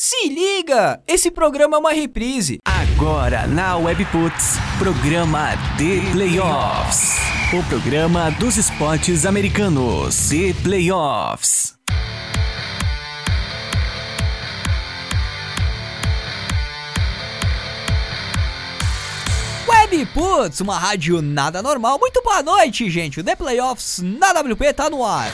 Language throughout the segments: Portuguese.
Se liga! Esse programa é uma reprise. Agora na Webputs, programa The Playoffs. O programa dos esportes americanos. The Playoffs. Webputs, uma rádio nada normal. Muito boa noite, gente. O The Playoffs na WP tá no ar.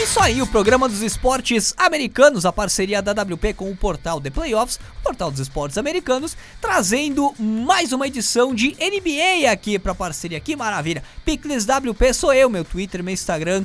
É isso aí, o programa dos esportes americanos, a parceria da WP com o portal The Playoffs, o portal dos esportes americanos, trazendo mais uma edição de NBA aqui pra parceria. Que maravilha! Picles WP sou eu, meu Twitter, meu Instagram,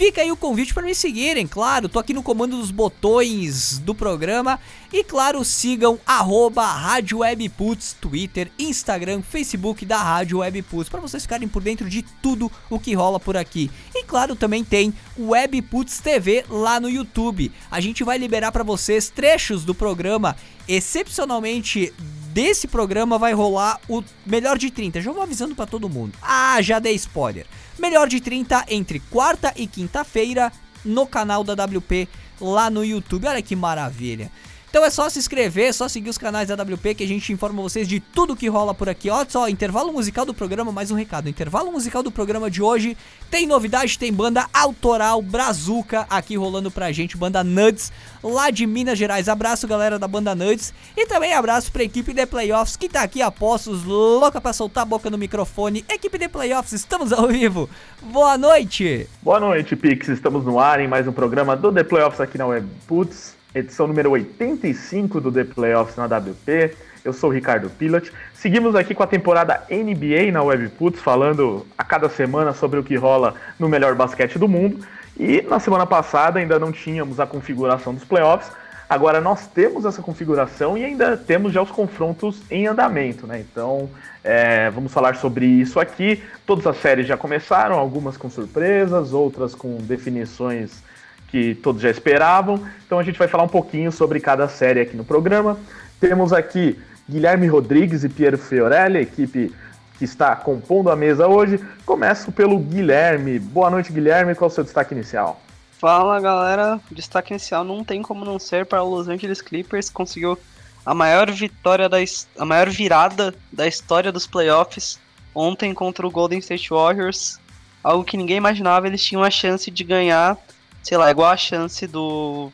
Fica aí o convite para me seguirem, claro, tô aqui no comando dos botões do programa e claro, sigam arroba Rádio Webputs, Twitter, Instagram, Facebook da Rádio Webputs, para vocês ficarem por dentro de tudo o que rola por aqui. E claro, também tem Webputs TV lá no YouTube. A gente vai liberar para vocês trechos do programa, excepcionalmente desse programa vai rolar o melhor de 30. Já vou avisando para todo mundo. Ah, já dei spoiler. Melhor de 30 entre quarta e quinta-feira no canal da WP lá no YouTube. Olha que maravilha. Então é só se inscrever, é só seguir os canais da WP que a gente informa vocês de tudo que rola por aqui. Olha só, intervalo musical do programa, mais um recado. Intervalo musical do programa de hoje tem novidade, tem banda autoral Brazuca aqui rolando pra gente, banda Nuts, lá de Minas Gerais. Abraço galera da banda Nuts e também abraço pra equipe de Playoffs que tá aqui a postos, louca pra soltar a boca no microfone. Equipe de Playoffs, estamos ao vivo. Boa noite. Boa noite, Pix. Estamos no ar em mais um programa do The Playoffs aqui na Web Putz edição número 85 do The Playoffs na WP. Eu sou o Ricardo Pilot. Seguimos aqui com a temporada NBA na Webputs, falando a cada semana sobre o que rola no melhor basquete do mundo. E na semana passada ainda não tínhamos a configuração dos playoffs. Agora nós temos essa configuração e ainda temos já os confrontos em andamento, né? Então é, vamos falar sobre isso aqui. Todas as séries já começaram, algumas com surpresas, outras com definições que todos já esperavam. Então a gente vai falar um pouquinho sobre cada série aqui no programa. Temos aqui Guilherme Rodrigues e Piero Fiorelli, a equipe que está compondo a mesa hoje. Começo pelo Guilherme. Boa noite, Guilherme. Qual é o seu destaque inicial? Fala, galera. Destaque inicial não tem como não ser para o Los Angeles Clippers. Conseguiu a maior vitória da a maior virada da história dos playoffs ontem contra o Golden State Warriors. Algo que ninguém imaginava, eles tinham a chance de ganhar sei lá, igual a chance do.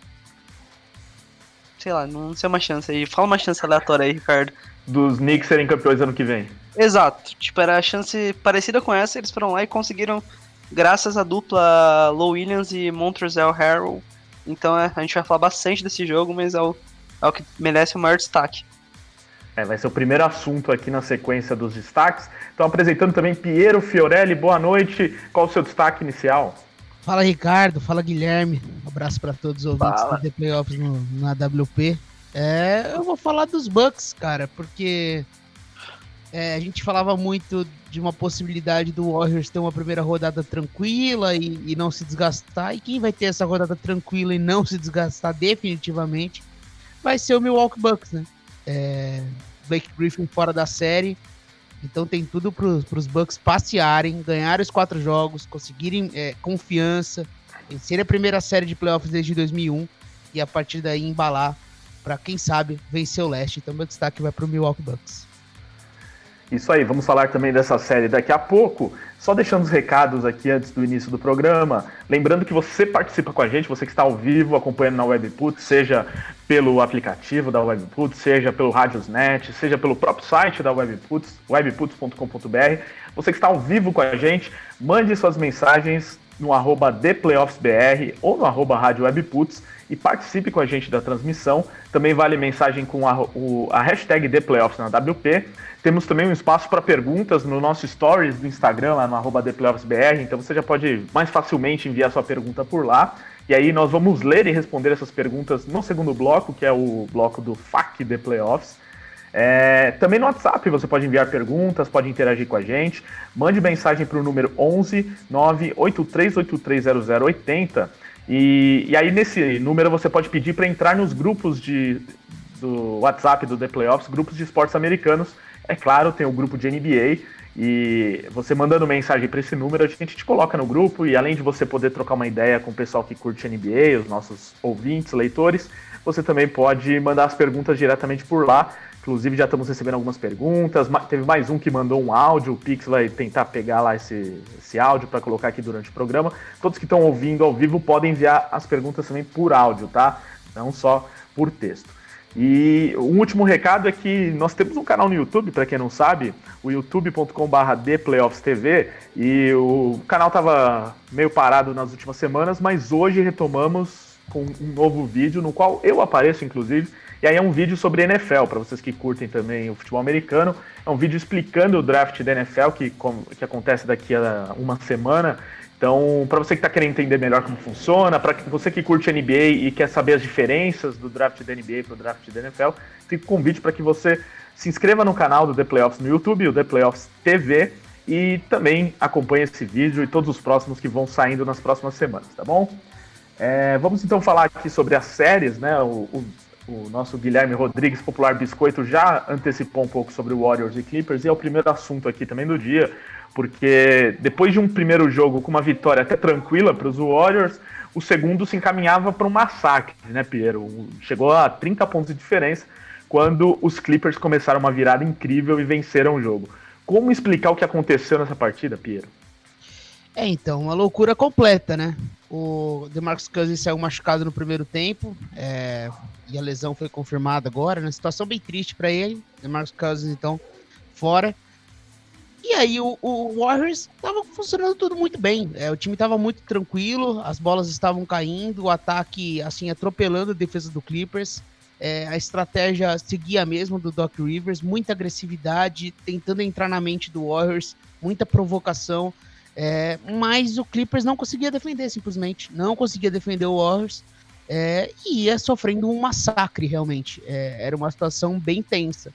Sei lá, não sei uma chance aí. Fala uma chance aleatória aí, Ricardo. Dos Knicks serem campeões ano que vem. Exato. Tipo, era a chance parecida com essa, eles foram lá e conseguiram, graças à dupla Low Williams e Montrezl Harrell. Então é, a gente vai falar bastante desse jogo, mas é o, é o que merece o maior destaque. É, vai ser o primeiro assunto aqui na sequência dos destaques. Então, apresentando também Piero Fiorelli, boa noite. Qual o seu destaque inicial? Fala Ricardo, fala Guilherme. Um abraço para todos os ouvintes fala. do Playoffs no, na WP. É, eu vou falar dos Bucks, cara, porque é, a gente falava muito de uma possibilidade do Warriors ter uma primeira rodada tranquila e, e, não se desgastar. E quem vai ter essa rodada tranquila e não se desgastar definitivamente vai ser o Milwaukee Bucks, né? É, Blake Griffin fora da série. Então tem tudo para os Bucks passearem, ganhar os quatro jogos, conseguirem é, confiança, vencer a primeira série de playoffs desde 2001 e a partir daí embalar para quem sabe vencer o leste. Então meu destaque vai para o Milwaukee Bucks. Isso aí, vamos falar também dessa série daqui a pouco. Só deixando os recados aqui antes do início do programa. Lembrando que você participa com a gente, você que está ao vivo acompanhando na Webput, seja pelo aplicativo da Webput, seja pelo Radiosnet, seja pelo próprio site da Webput, webputs.com.br. Você que está ao vivo com a gente, mande suas mensagens no arroba ThePlayoffsBR ou no arroba Rádio Webputs e participe com a gente da transmissão. Também vale mensagem com a, o, a hashtag ThePlayoffs na WP. Temos também um espaço para perguntas no nosso stories do Instagram, lá no arroba ThePlayoffsBR, então você já pode mais facilmente enviar sua pergunta por lá. E aí nós vamos ler e responder essas perguntas no segundo bloco, que é o bloco do FAQ The Playoffs. É, também no WhatsApp você pode enviar perguntas, pode interagir com a gente. Mande mensagem para o número 11 983830080. E, e aí nesse número você pode pedir para entrar nos grupos de, do WhatsApp do The Playoffs, grupos de esportes americanos, é claro, tem o grupo de NBA, E você mandando mensagem para esse número, a gente te coloca no grupo e além de você poder trocar uma ideia com o pessoal que curte NBA, os nossos ouvintes, leitores, você também pode mandar as perguntas diretamente por lá. Inclusive já estamos recebendo algumas perguntas. Teve mais um que mandou um áudio. O Pix vai tentar pegar lá esse, esse áudio para colocar aqui durante o programa. Todos que estão ouvindo ao vivo podem enviar as perguntas também por áudio, tá? Não só por texto. E um último recado é que nós temos um canal no YouTube, para quem não sabe, o youtube.com/dplayoffstv, e o canal estava meio parado nas últimas semanas, mas hoje retomamos com um novo vídeo no qual eu apareço, inclusive. E aí é um vídeo sobre NFL, para vocês que curtem também o futebol americano. É um vídeo explicando o draft da NFL, que, que acontece daqui a uma semana. Então, para você que está querendo entender melhor como funciona, para você que curte NBA e quer saber as diferenças do draft da NBA para o draft da NFL, fica o convite para que você se inscreva no canal do The Playoffs no YouTube, o The Playoffs TV, e também acompanhe esse vídeo e todos os próximos que vão saindo nas próximas semanas, tá bom? É, vamos então falar aqui sobre as séries, né? O, o, o, nosso Guilherme Rodrigues, popular Biscoito, já antecipou um pouco sobre o Warriors e Clippers, e é o primeiro assunto aqui também do dia porque depois de um primeiro jogo com uma vitória até tranquila para os Warriors, o segundo se encaminhava para um massacre, né, Piero? Chegou a 30 pontos de diferença quando os Clippers começaram uma virada incrível e venceram o jogo. Como explicar o que aconteceu nessa partida, Piero? É, então, uma loucura completa, né? O DeMarcus Cousins saiu machucado no primeiro tempo, é, e a lesão foi confirmada agora, né? Situação bem triste para ele. DeMarcus Cousins, então, fora. E aí o, o Warriors estava funcionando tudo muito bem. É, o time estava muito tranquilo, as bolas estavam caindo, o ataque assim atropelando a defesa do Clippers. É, a estratégia seguia a mesma do Doc Rivers, muita agressividade, tentando entrar na mente do Warriors, muita provocação. É, mas o Clippers não conseguia defender, simplesmente. Não conseguia defender o Warriors. É, e ia sofrendo um massacre, realmente. É, era uma situação bem tensa.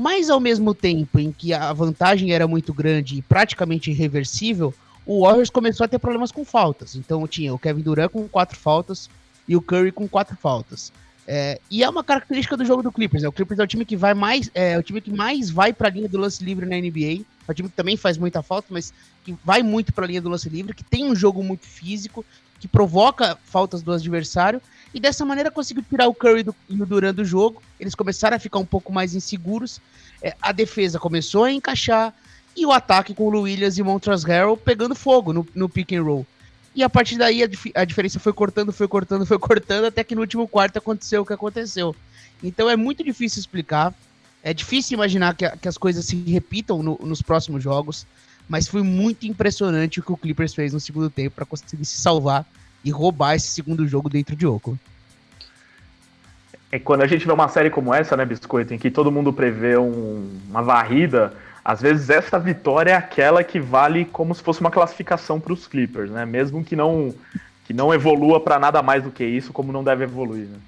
Mas ao mesmo tempo em que a vantagem era muito grande e praticamente irreversível, o Warriors começou a ter problemas com faltas. Então tinha o Kevin Durant com quatro faltas e o Curry com quatro faltas. É, e é uma característica do jogo do Clippers. Né? O Clippers é o time que vai mais, é, o time que mais vai para a linha do lance livre na NBA. É o time que também faz muita falta, mas que vai muito para a linha do lance livre, que tem um jogo muito físico, que provoca faltas do adversário e dessa maneira conseguiu tirar o Curry do, e o Durant do jogo. Eles começaram a ficar um pouco mais inseguros. É, a defesa começou a encaixar e o ataque com o Williams e Montrezl Harrell pegando fogo no, no pick and roll. E a partir daí a, a, diferença foi cortando, foi cortando, foi cortando, até que no último quarto aconteceu o que aconteceu. Então é muito difícil explicar. É difícil imaginar que, que as coisas se repitam no, nos próximos jogos. Mas foi muito impressionante o que o Clippers fez no segundo tempo para conseguir se salvar e roubar esse segundo jogo dentro de Oakland. É quando a gente vê uma série como essa, né, Biscoito, em que todo mundo prevê um, uma varrida, às vezes essa vitória é aquela que vale como se fosse uma classificação para os Clippers, né? Mesmo que não que não evolua para nada mais do que isso, como não deve evoluir. Né?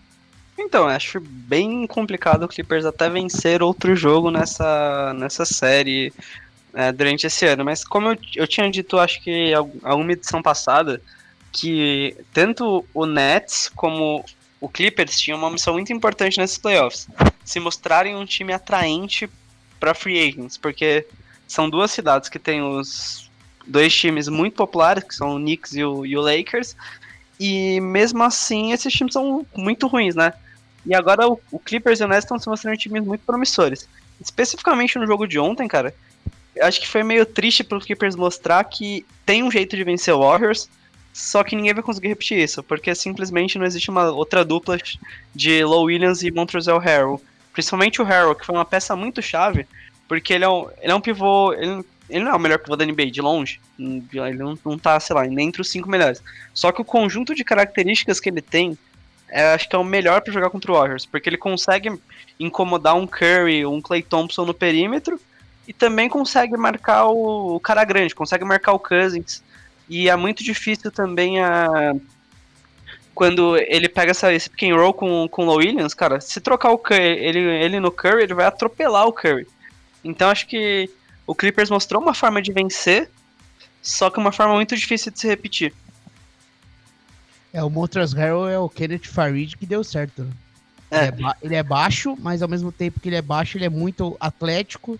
Então, acho bem complicado o Clippers até vencer outro jogo nessa, nessa série é, durante esse ano. Mas como eu, eu tinha dito, acho que alguma edição passada, que tanto o Nets como o Clippers tinham uma missão muito importante nesses playoffs: se mostrarem um time atraente para free agents, porque são duas cidades que têm os dois times muito populares, que são o Knicks e o, e o Lakers, e mesmo assim esses times são muito ruins, né? E agora o, o Clippers e o Nets estão se mostrando times muito promissores. Especificamente no jogo de ontem, cara, acho que foi meio triste para os Clippers mostrar que tem um jeito de vencer o Warriors, só que ninguém vai conseguir repetir isso, porque simplesmente não existe uma outra dupla de Low Williams e Montrezl Harrell. Principalmente o Harrell, que foi uma peça muito chave, porque ele é um, ele é um pivô. Ele, ele não é o melhor pivô da NBA, de longe. Ele não, não tá, sei lá, nem entre os cinco melhores. Só que o conjunto de características que ele tem, é, acho que é o melhor para jogar contra o Warriors, porque ele consegue incomodar um Curry, um Clay Thompson no perímetro, e também consegue marcar o, o cara grande, consegue marcar o Cousins e é muito difícil também a. Quando ele pega essa, esse pick and roll com, com o Williams, cara, se trocar o Curry, ele, ele no Curry, ele vai atropelar o Curry. Então acho que o Clippers mostrou uma forma de vencer, só que uma forma muito difícil de se repetir. É, o Montrezl Harrell é o Kenneth Farid que deu certo. É. Ele, é ele, é baixo, mas ao mesmo tempo que ele é baixo, ele é muito atlético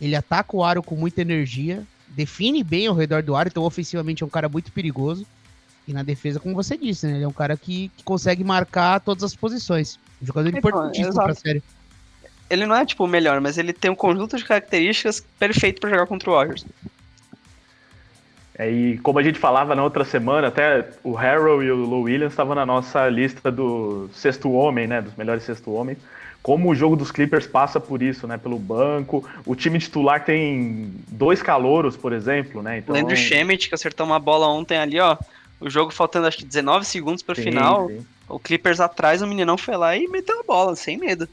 Ele ataca o aro com muita energia, define bem ao redor do aro, então ofensivamente é um cara muito perigoso. E na defesa, como você disse, né? Ele é um cara que, que consegue marcar todas as posições. Um jogador Então, importantíssimo exato. pra série. Ele não é, tipo, o melhor, mas ele tem um conjunto de características perfeito pra jogar contra o Warriors. É, e como a gente falava na outra semana, até o Harrell e o Lou Williams estavam na nossa lista do sexto homem, né? Dos melhores sexto homens. Como o jogo dos Clippers passa por isso, né? Pelo banco. O time titular tem dois calouros, por exemplo, né? Então, Lembra o Shemet, que acertou uma bola ontem ali, ó. O jogo faltando acho que 19 segundos pro sim, final. sim. O Clippers atrás, o meninão foi lá e meteu a bola, sem medo.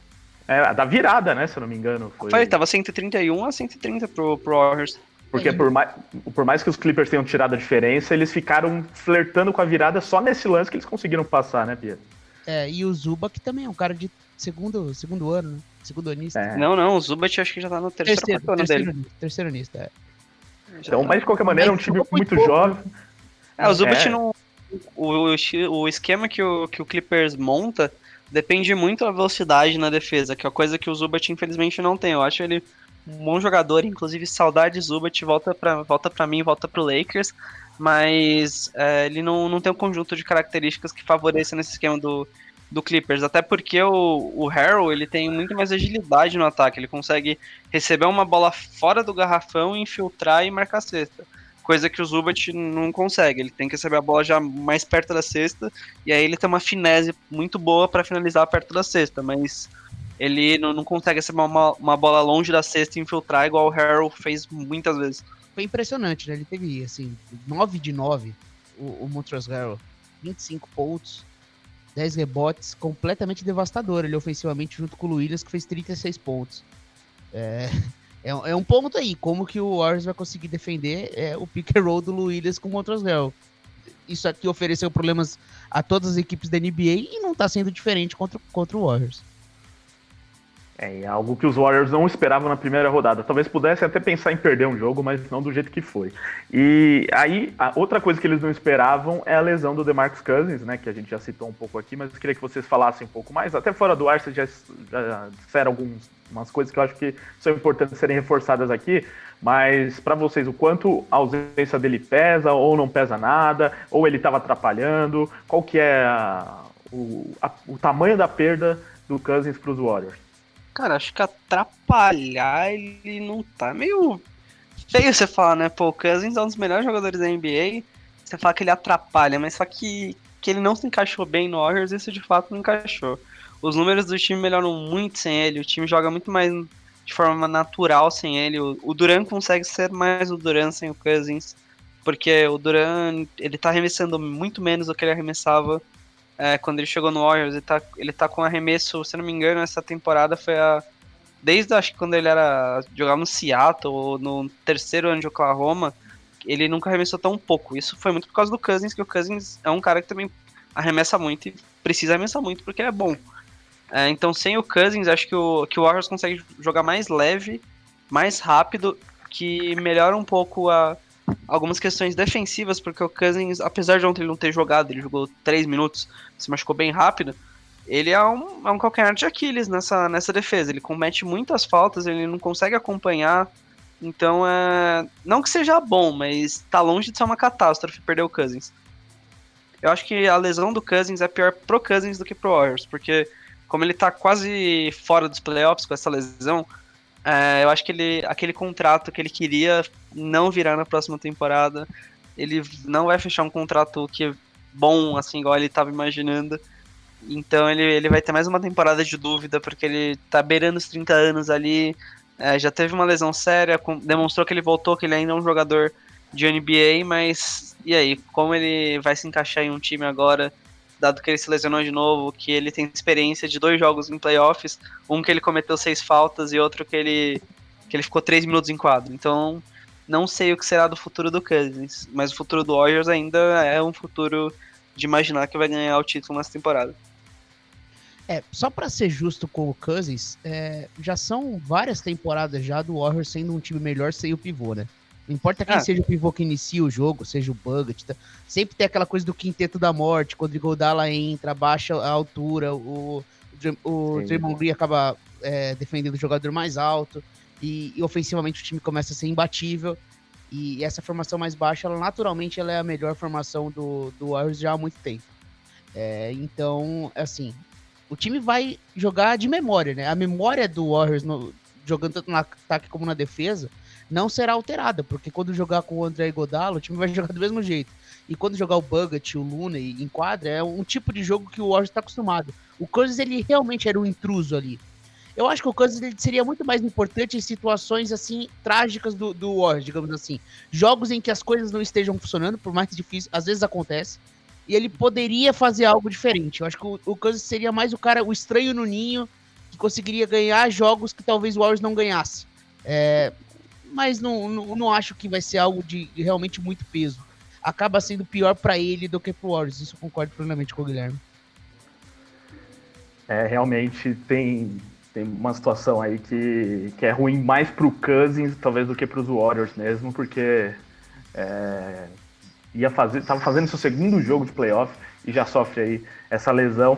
É, da virada, né? Se eu não me engano. Foi... Foi, tava 131 a 130 pro, pro Warriors. Porque por mais, por mais que os Clippers tenham tirado a diferença, eles ficaram flertando com a virada só nesse lance que eles conseguiram passar, né, Pia? É, e o Zuba, que também é um cara de segundo, segundo ano, né? Segundo anista. É. Não, não, o Zubat acho que já tá no terceiro, Terceiro, ano terceiro, dele. anista, terceiro anista, é. Então, tá. mas de qualquer maneira, é um time muito muito jovem. É, o Zubat É. não. O, o, esquema que o, que o Clippers monta depende muito da velocidade na defesa, que é a coisa que o Zubat infelizmente não tem. Eu acho ele um bom jogador, inclusive saudade Zubat, volta pra, volta pra mim, volta pro Lakers, mas é, ele não, não tem um conjunto de características que favorecem nesse esquema do, do Clippers, até porque o, o Harrell ele tem muito mais agilidade no ataque, ele consegue receber uma bola fora do garrafão, infiltrar e marcar a cesta coisa que o Zubat não consegue. Ele tem que receber a bola já mais perto da cesta, e aí ele tem uma finese muito boa para finalizar perto da cesta, mas ele não, não consegue receber uma, uma bola longe da cesta e infiltrar igual o Harrell fez muitas vezes. Foi impressionante, né? Ele teve, assim, 9 de 9, o, o Montrezl Harrell. 25 pontos, 10 rebotes, completamente devastador ele ofensivamente, junto com o Williams, que fez 36 pontos. É, é, é um ponto aí, como que o Warriors vai conseguir defender é, o pick and roll do Williams com o Montrezl. Isso aqui ofereceu problemas a todas as equipes da NBA e não tá sendo diferente contra, contra o Warriors. É, algo que os Warriors não esperavam na primeira rodada. Talvez pudessem até pensar em perder um jogo, mas não do jeito que foi. E aí, outra coisa que eles não esperavam é a lesão do DeMarcus Cousins, né? Que a gente já citou um pouco aqui, mas eu queria que vocês falassem um pouco mais. Até fora do ar, vocês já, já disseram algumas coisas que eu acho que são importantes serem reforçadas aqui. Mas para vocês, o quanto a ausência dele pesa ou não pesa nada, ou ele estava atrapalhando? Qual que é a- o, a- o tamanho da perda do Cousins para os Warriors? Cara, acho que atrapalhar ele não tá meio feio você falar, né? Pô, o Cousins é um dos melhores jogadores da NBA. Você fala que ele atrapalha, mas só que, que ele não se encaixou bem no Warriors, isso de fato não encaixou. Os números do time melhoram muito sem ele, o time joga muito mais de forma natural sem ele. O, o Duran consegue ser mais o Duran sem o Cousins, porque o Duran ele tá arremessando muito menos do que ele arremessava é, quando ele chegou no Warriors. Ele tá, ele tá com arremesso, se não me engano, essa temporada foi a. Desde acho que quando ele era. jogava no Seattle ou no terceiro ano de Oklahoma, ele nunca arremessou tão pouco. Isso foi muito por causa do Cousins, que o Cousins é um cara que também arremessa muito e precisa arremessar muito porque é bom. É, então, sem o Cousins, acho que o, que o Warriors consegue jogar mais leve, mais rápido, que melhora um pouco a, algumas questões defensivas, porque o Cousins, apesar de ontem ele não ter jogado, ele jogou 3 minutos, se machucou bem rápido, ele é um, é um calcanhar de Aquiles nessa, nessa defesa. Ele comete muitas faltas, ele não consegue acompanhar. Então, é, não que seja bom, mas tá longe de ser uma catástrofe perder o Cousins. Eu acho que a lesão do Cousins é pior pro Cousins do que pro Warriors, porque como ele tá quase fora dos playoffs com essa lesão, é, eu acho que ele, aquele contrato que ele queria não virá na próxima temporada. Ele não vai fechar um contrato que é bom, assim, igual ele estava imaginando. Então ele, ele vai ter mais uma temporada de dúvida, porque ele tá beirando os 30 anos ali. é, já teve uma lesão séria, demonstrou que ele voltou, que ele ainda é um jogador de NBA, mas e aí? Como ele vai se encaixar em um time agora? Dado que ele se lesionou de novo, que ele tem experiência de dois jogos em playoffs, um que ele cometeu seis faltas e outro que ele, que ele ficou três minutos em quadro. Então, não sei o que será do futuro do Cousins, mas o futuro do Warriors ainda é um futuro de imaginar que vai ganhar o título nessa temporada. É, só pra ser justo com o Cousins, é, já são várias temporadas já do Warriors sendo um time melhor sem o pivô, né? Não importa quem Ah. seja o pivô que inicia o jogo, seja o Bucket, tá? sempre tem aquela coisa do quinteto da morte, quando o Iguodala entra, baixa a altura, o, o. Draymond Green acaba é, defendendo o jogador mais alto. e, e, ofensivamente o time começa a ser imbatível. E essa formação mais baixa, ela naturalmente ela é a melhor formação do, do Warriors já há muito tempo. É, então, assim, o time vai jogar de memória, né? A memória do Warriors no, jogando tanto no ataque como na defesa não será alterada, porque quando jogar com o André Godalo, o time vai jogar do mesmo jeito. E quando jogar o Bugat, o Luna em quadra, é um tipo de jogo que o Warriors está acostumado. O Cousins, ele realmente era um intruso ali. Eu acho que o Cousins seria muito mais importante em situações assim trágicas do, do Warriors, digamos assim. Jogos em que as coisas não estejam funcionando, por mais difícil, às vezes acontece. E ele poderia fazer algo diferente. Eu acho que o, o Cousins seria mais o cara, o estranho no ninho, que conseguiria ganhar jogos que talvez o Warriors não ganhasse. É, mas não, não, não, acho que vai ser algo de, realmente muito peso. Acaba sendo pior para ele do que pro Warriors. Isso eu concordo plenamente com o Guilherme. É, realmente tem tem uma situação aí que, que é ruim mais pro Cousins, talvez, do que pros Warriors mesmo, porque é, ia fazer, tava fazendo seu segundo jogo de playoff e já sofre aí essa lesão.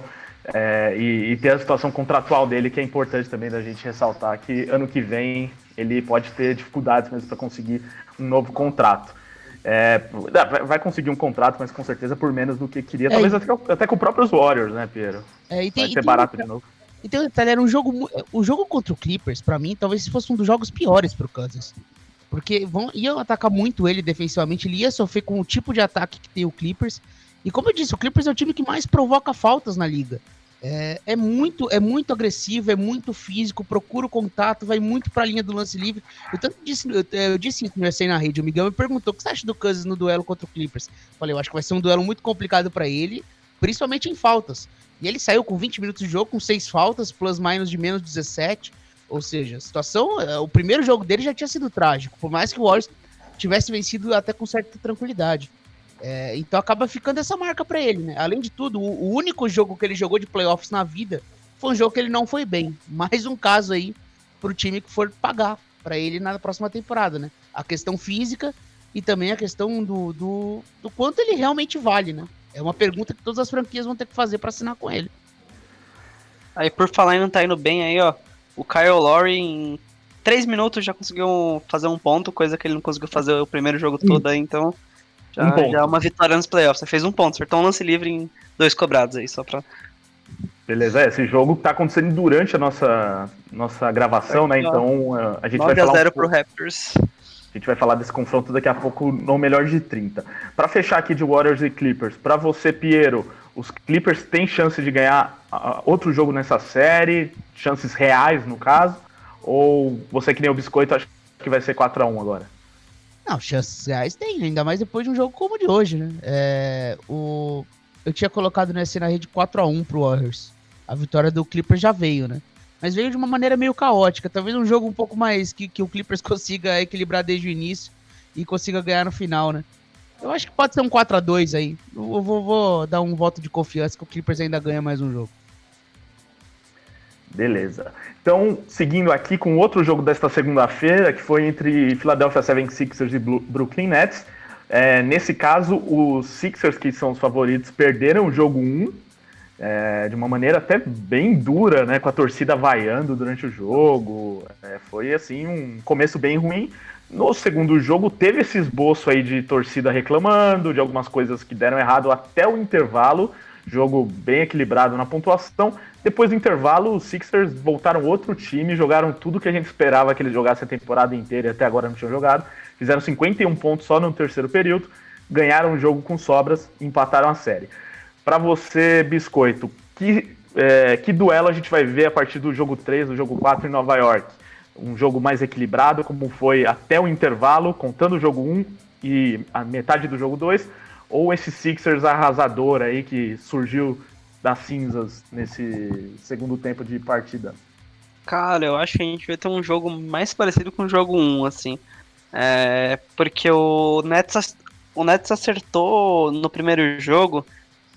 É, e, e ter a situação contratual dele, que é importante também da gente ressaltar que ano que vem ele pode ter dificuldades mesmo para conseguir um novo contrato. É, vai conseguir um contrato, mas com certeza por menos do que queria, é, talvez até, até, com os próprios Warriors, né, Piero? É, e tem, vai ser barato de novo. Então, detalhe, era um jogo. O jogo contra o Clippers, para mim, talvez fosse um dos jogos piores pro Kansas. Porque vão, iam atacar muito ele defensivamente, ele ia sofrer com o tipo de ataque que tem o Clippers. E como eu disse, o Clippers é o time que mais provoca faltas na liga. É, é muito é muito agressivo, é muito físico, procura o contato, vai muito para a linha do lance livre. Eu tanto disse, eu, eu disse isso no na rede, o Miguel me perguntou o que você acha do Kansas no duelo contra o Clippers. Falei, eu acho que vai ser um duelo muito complicado para ele, principalmente em faltas. E ele saiu com 20 minutos de jogo, com 6 faltas, plus minus de menos 17. Ou seja, a situação. É, o primeiro jogo dele já tinha sido trágico, por mais que o Warriors tivesse vencido até com certa tranquilidade. É, então acaba ficando essa marca para ele, né? Além de tudo, o, o, único jogo que ele jogou de playoffs na vida foi um jogo que ele não foi bem. Mais um caso aí pro time que for pagar para ele na próxima temporada, né? A questão física e também a questão do, do, do quanto ele realmente vale, né? É uma pergunta que todas as franquias vão ter que fazer para assinar com ele. Aí por falar em não tá indo bem aí, ó. O Kyle Lowry em 3 minutos já conseguiu fazer um ponto, coisa que ele não conseguiu fazer o primeiro jogo todo aí, então. Já, um já é uma vitória nos playoffs. Você fez um ponto, acertou um lance livre em dois cobrados aí, só pra. Beleza, é, esse jogo tá acontecendo durante a nossa, nossa gravação, né? Então a gente vai falar. 9 a 0 um... pro Raptors. A gente vai falar desse confronto daqui a pouco no melhor de 30. Para fechar aqui de Warriors e Clippers, para você, Piero, os Clippers têm chance de ganhar uh, outro jogo nessa série, chances reais no caso, ou você que nem o Biscoito acha que vai ser 4 a 1 agora? Não, chances reais tem, ainda mais depois de um jogo como o de hoje, né? É, o... Eu tinha colocado nessa na rede 4 a 1 pro Warriors. A vitória do Clippers já veio, né? mas veio de uma maneira meio caótica. Talvez um jogo um pouco mais que, que o Clippers consiga equilibrar desde o início e consiga ganhar no final, né? Eu acho que pode ser um 4 a 2 aí. Eu vou, vou dar um voto de confiança que o Clippers ainda ganha mais um jogo. Beleza. Então, seguindo aqui com outro jogo desta segunda-feira, que foi entre Philadelphia 76ers e Brooklyn Nets. É, nesse caso, os Sixers, que são os favoritos, perderam o jogo 1 é, de uma maneira até bem dura, né, com a torcida vaiando durante o jogo. É, foi assim um começo bem ruim. No segundo jogo teve esse esboço aí de torcida reclamando de algumas coisas que deram errado até o intervalo. Jogo bem equilibrado na pontuação. Depois do intervalo, os Sixers voltaram outro time, jogaram tudo que a gente esperava que eles jogassem a temporada inteira e até agora não tinham jogado. Fizeram 51 pontos só no terceiro período, ganharam o jogo com sobras empataram a série. Para você, Biscoito, que, é, que duelo a gente vai ver a partir do jogo 3, do jogo 4 em Nova York? Um jogo mais equilibrado, como foi até o intervalo, contando o jogo 1 e a metade do jogo 2, ou esse Sixers arrasador aí que surgiu das cinzas nesse segundo tempo de partida? Cara, eu acho que a gente vai ter um jogo mais parecido com o jogo 1, assim. É, porque o Nets, o Nets acertou no primeiro jogo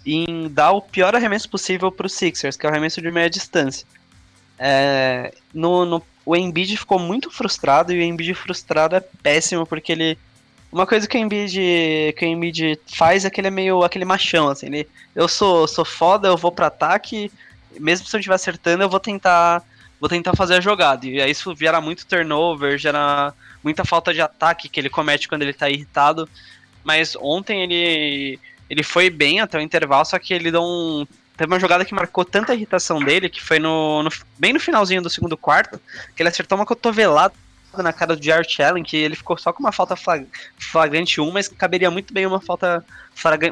em dar o pior arremesso possível para os Sixers, que é o arremesso de meia distância. É, no, no, o Embiid ficou muito frustrado e o Embiid frustrado é péssimo porque ele uma coisa que o Embiid que o Embiid faz é que ele é meio aquele machão assim, ele eu sou sou foda, eu vou para ataque, mesmo se eu estiver acertando, eu vou tentar vou tentar fazer a jogada. E aí isso gera muito turnover, gera muita falta de ataque que ele comete quando ele tá irritado. Mas ontem ele ele foi bem até o intervalo, só que ele deu um teve uma jogada que marcou tanta irritação dele que foi no, no bem no finalzinho do segundo quarto, que ele acertou uma cotovelada na cara do Jared Allen, que ele ficou só com uma falta flagrante 1, mas caberia muito bem uma falta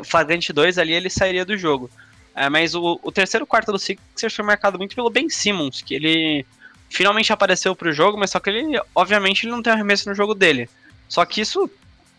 flagrante 2 ali, ele sairia do jogo. É, mas o, o, terceiro quarto do Sixers foi marcado muito pelo Ben Simmons, que ele finalmente apareceu para o jogo, mas só que ele, obviamente, ele não tem arremesso no jogo dele. Só que isso,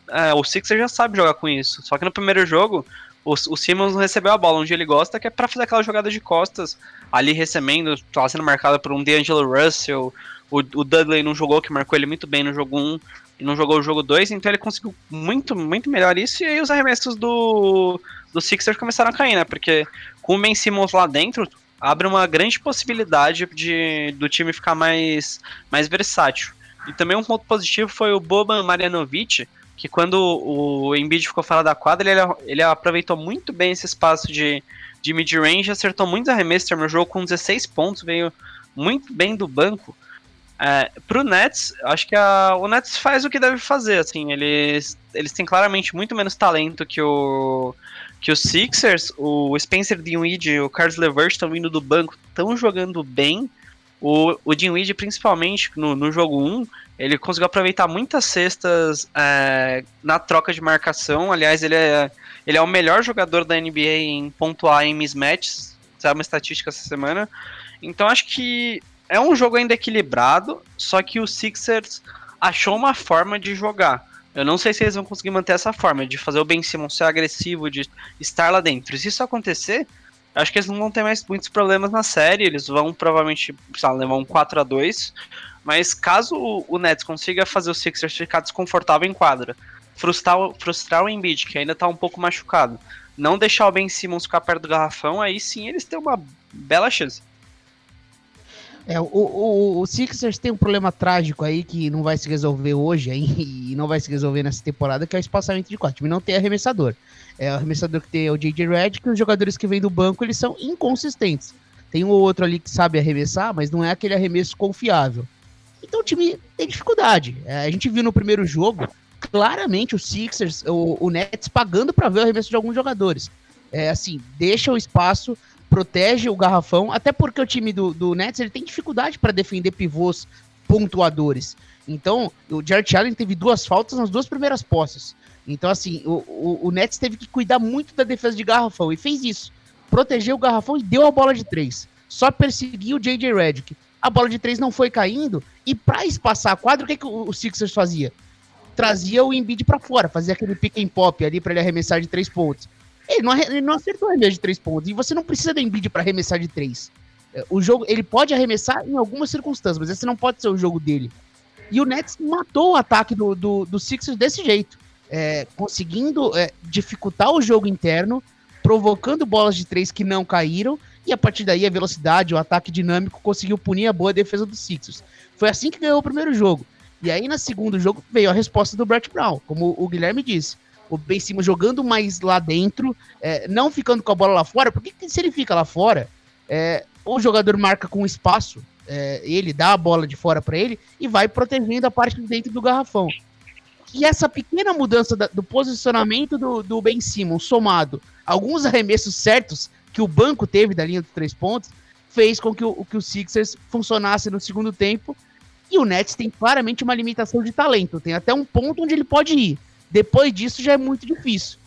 é, o Sixers já sabe jogar com isso. Só que no primeiro jogo, o, o Simmons não recebeu a bola onde ele gosta, que é para fazer aquela jogada de costas, ali recebendo, tá sendo marcado por um D'Angelo Russell, o, o Dudley não jogou, que marcou ele muito bem no jogo 1 e não jogou o jogo 2, então ele conseguiu muito, muito melhor isso, e aí os arremessos do, do Sixers começaram a cair, né? Porque com o Ben Simmons lá dentro, abre uma grande possibilidade de do time ficar mais, mais versátil. E também um ponto positivo foi o Boban Marjanovic, que quando o Embiid ficou fora da quadra, ele, ele aproveitou muito bem esse espaço de, de mid-range, acertou muitos arremessos, terminou o jogo com 16 pontos, veio muito bem do banco. É, pro Nets, acho que a, o Nets faz o que deve fazer, assim, eles, eles têm claramente muito menos talento que o que os Sixers, o Spencer Dinwiddie e o Carlos LeVert estão vindo do banco, estão jogando bem, o, o Dinwiddie principalmente no, no jogo 1, ele conseguiu aproveitar muitas cestas é, na troca de marcação, aliás, ele é, ele é o melhor jogador da NBA em pontuar em mismatches, saiu uma estatística essa semana, então acho que é um jogo ainda equilibrado, só que o Sixers achou uma forma de jogar. Eu não sei se eles vão conseguir manter essa forma, de fazer o Ben Simmons ser agressivo, de estar lá dentro. Se isso acontecer, acho que eles não vão ter mais muitos problemas na série, eles vão provavelmente lá, levar um 4 a 2 mas caso o Nets consiga fazer o Sixers ficar desconfortável em quadra, frustrar, frustrar o Embiid, que ainda está um pouco machucado, não deixar o Ben Simmons ficar perto do garrafão, aí sim eles têm uma bela chance. É, o, o, o Sixers tem um problema trágico aí que não vai se resolver hoje e não vai se resolver nessa temporada, que é o espaçamento de quatro. O time não tem arremessador. É o arremessador que tem o J.J. Redd, que os jogadores que vêm do banco eles são inconsistentes. Tem um ou outro ali que sabe arremessar, mas não é aquele arremesso confiável. Então o time tem dificuldade. É, a gente viu no primeiro jogo, claramente o Sixers, o, o Nets pagando para ver o arremesso de alguns jogadores. É assim, deixa o espaço protege o garrafão, até porque o time do, do Nets ele tem dificuldade para defender pivôs pontuadores. Então, o Jared Allen teve duas faltas nas duas primeiras posses. Então, assim, o, o, o, Nets teve que cuidar muito da defesa de garrafão e fez isso. Protegeu o garrafão e deu a bola de três. Só perseguiu o J.J. Redick. A bola de três não foi caindo e para espaçar a quadra, o que, que o, Sixers fazia? Trazia o Embiid para fora, fazia aquele pick and pop ali para ele arremessar de três pontos. Ele não, ele não acertou arremesso de três pontos. E você não precisa da Embiid para arremessar de três. É, o jogo, ele pode arremessar em algumas circunstâncias, mas esse não pode ser o jogo dele. E o Nets matou o ataque do, do, do Sixers desse jeito. É, conseguindo é, dificultar o jogo interno, provocando bolas de três que não caíram, e a partir daí a velocidade, o ataque dinâmico conseguiu punir a boa defesa do Sixers. Foi assim que ganhou o primeiro jogo. E aí, no segundo jogo, veio a resposta do Brett Brown, como o Guilherme disse o Ben Simmons jogando mais lá dentro, é, não ficando com a bola lá fora, porque se ele fica lá fora, é, o jogador marca com espaço, é, ele dá a bola de fora para ele e vai protegendo a parte de dentro do garrafão. E essa pequena mudança da, do posicionamento do, do Ben Simmons, somado a alguns arremessos certos que o banco teve da linha dos três pontos, fez com que o, que o Sixers funcionasse no segundo tempo. E o Nets tem claramente uma limitação de talento. Tem até um ponto onde ele pode ir. Depois disso já é muito difícil.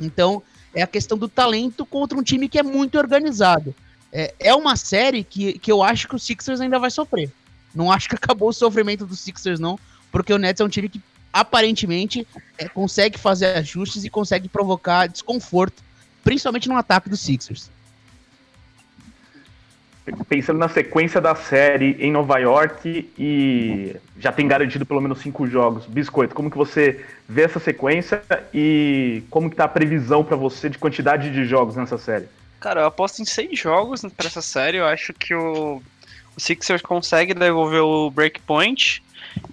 Então, é a questão do talento contra um time que é muito organizado. É, é uma série que, que eu acho que o Sixers ainda vai sofrer. Não acho que acabou o sofrimento dos Sixers, não, porque o Nets é um time que aparentemente é, consegue fazer ajustes e consegue provocar desconforto, principalmente no ataque dos Sixers pensando na sequência da série em Nova York e já tem garantido pelo menos cinco jogos. Biscoito, como que você vê essa sequência e como que tá a previsão para você de quantidade de jogos nessa série? Cara, eu aposto em seis jogos para essa série. Eu acho que o, o Sixers consegue devolver o breakpoint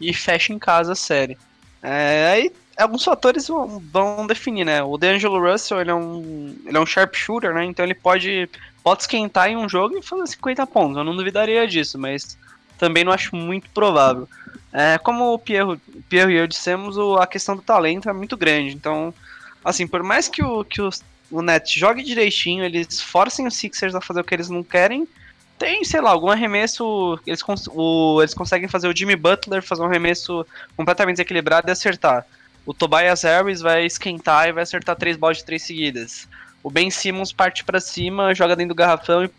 e fecha em casa a série. É, aí alguns fatores vão, vão, definir, né? O D'Angelo Russell, ele é um, ele é um sharpshooter, né? Então ele pode, pode esquentar em um jogo e fazer 50 pontos. Eu não duvidaria disso, mas também não acho muito provável. É, como o Pierre, Pierre e eu dissemos, o, a questão do talento é muito grande. Então, assim, por mais que o, que o, o Nets jogue direitinho, eles forcem os Sixers a fazer o que eles não querem, tem, sei lá, algum arremesso. Eles, cons o, eles conseguem fazer o Jimmy Butler fazer um arremesso completamente desequilibrado e acertar. O Tobias Harris vai esquentar e vai acertar três bolas de três seguidas. O Ben Simmons parte para cima, joga dentro do garrafão e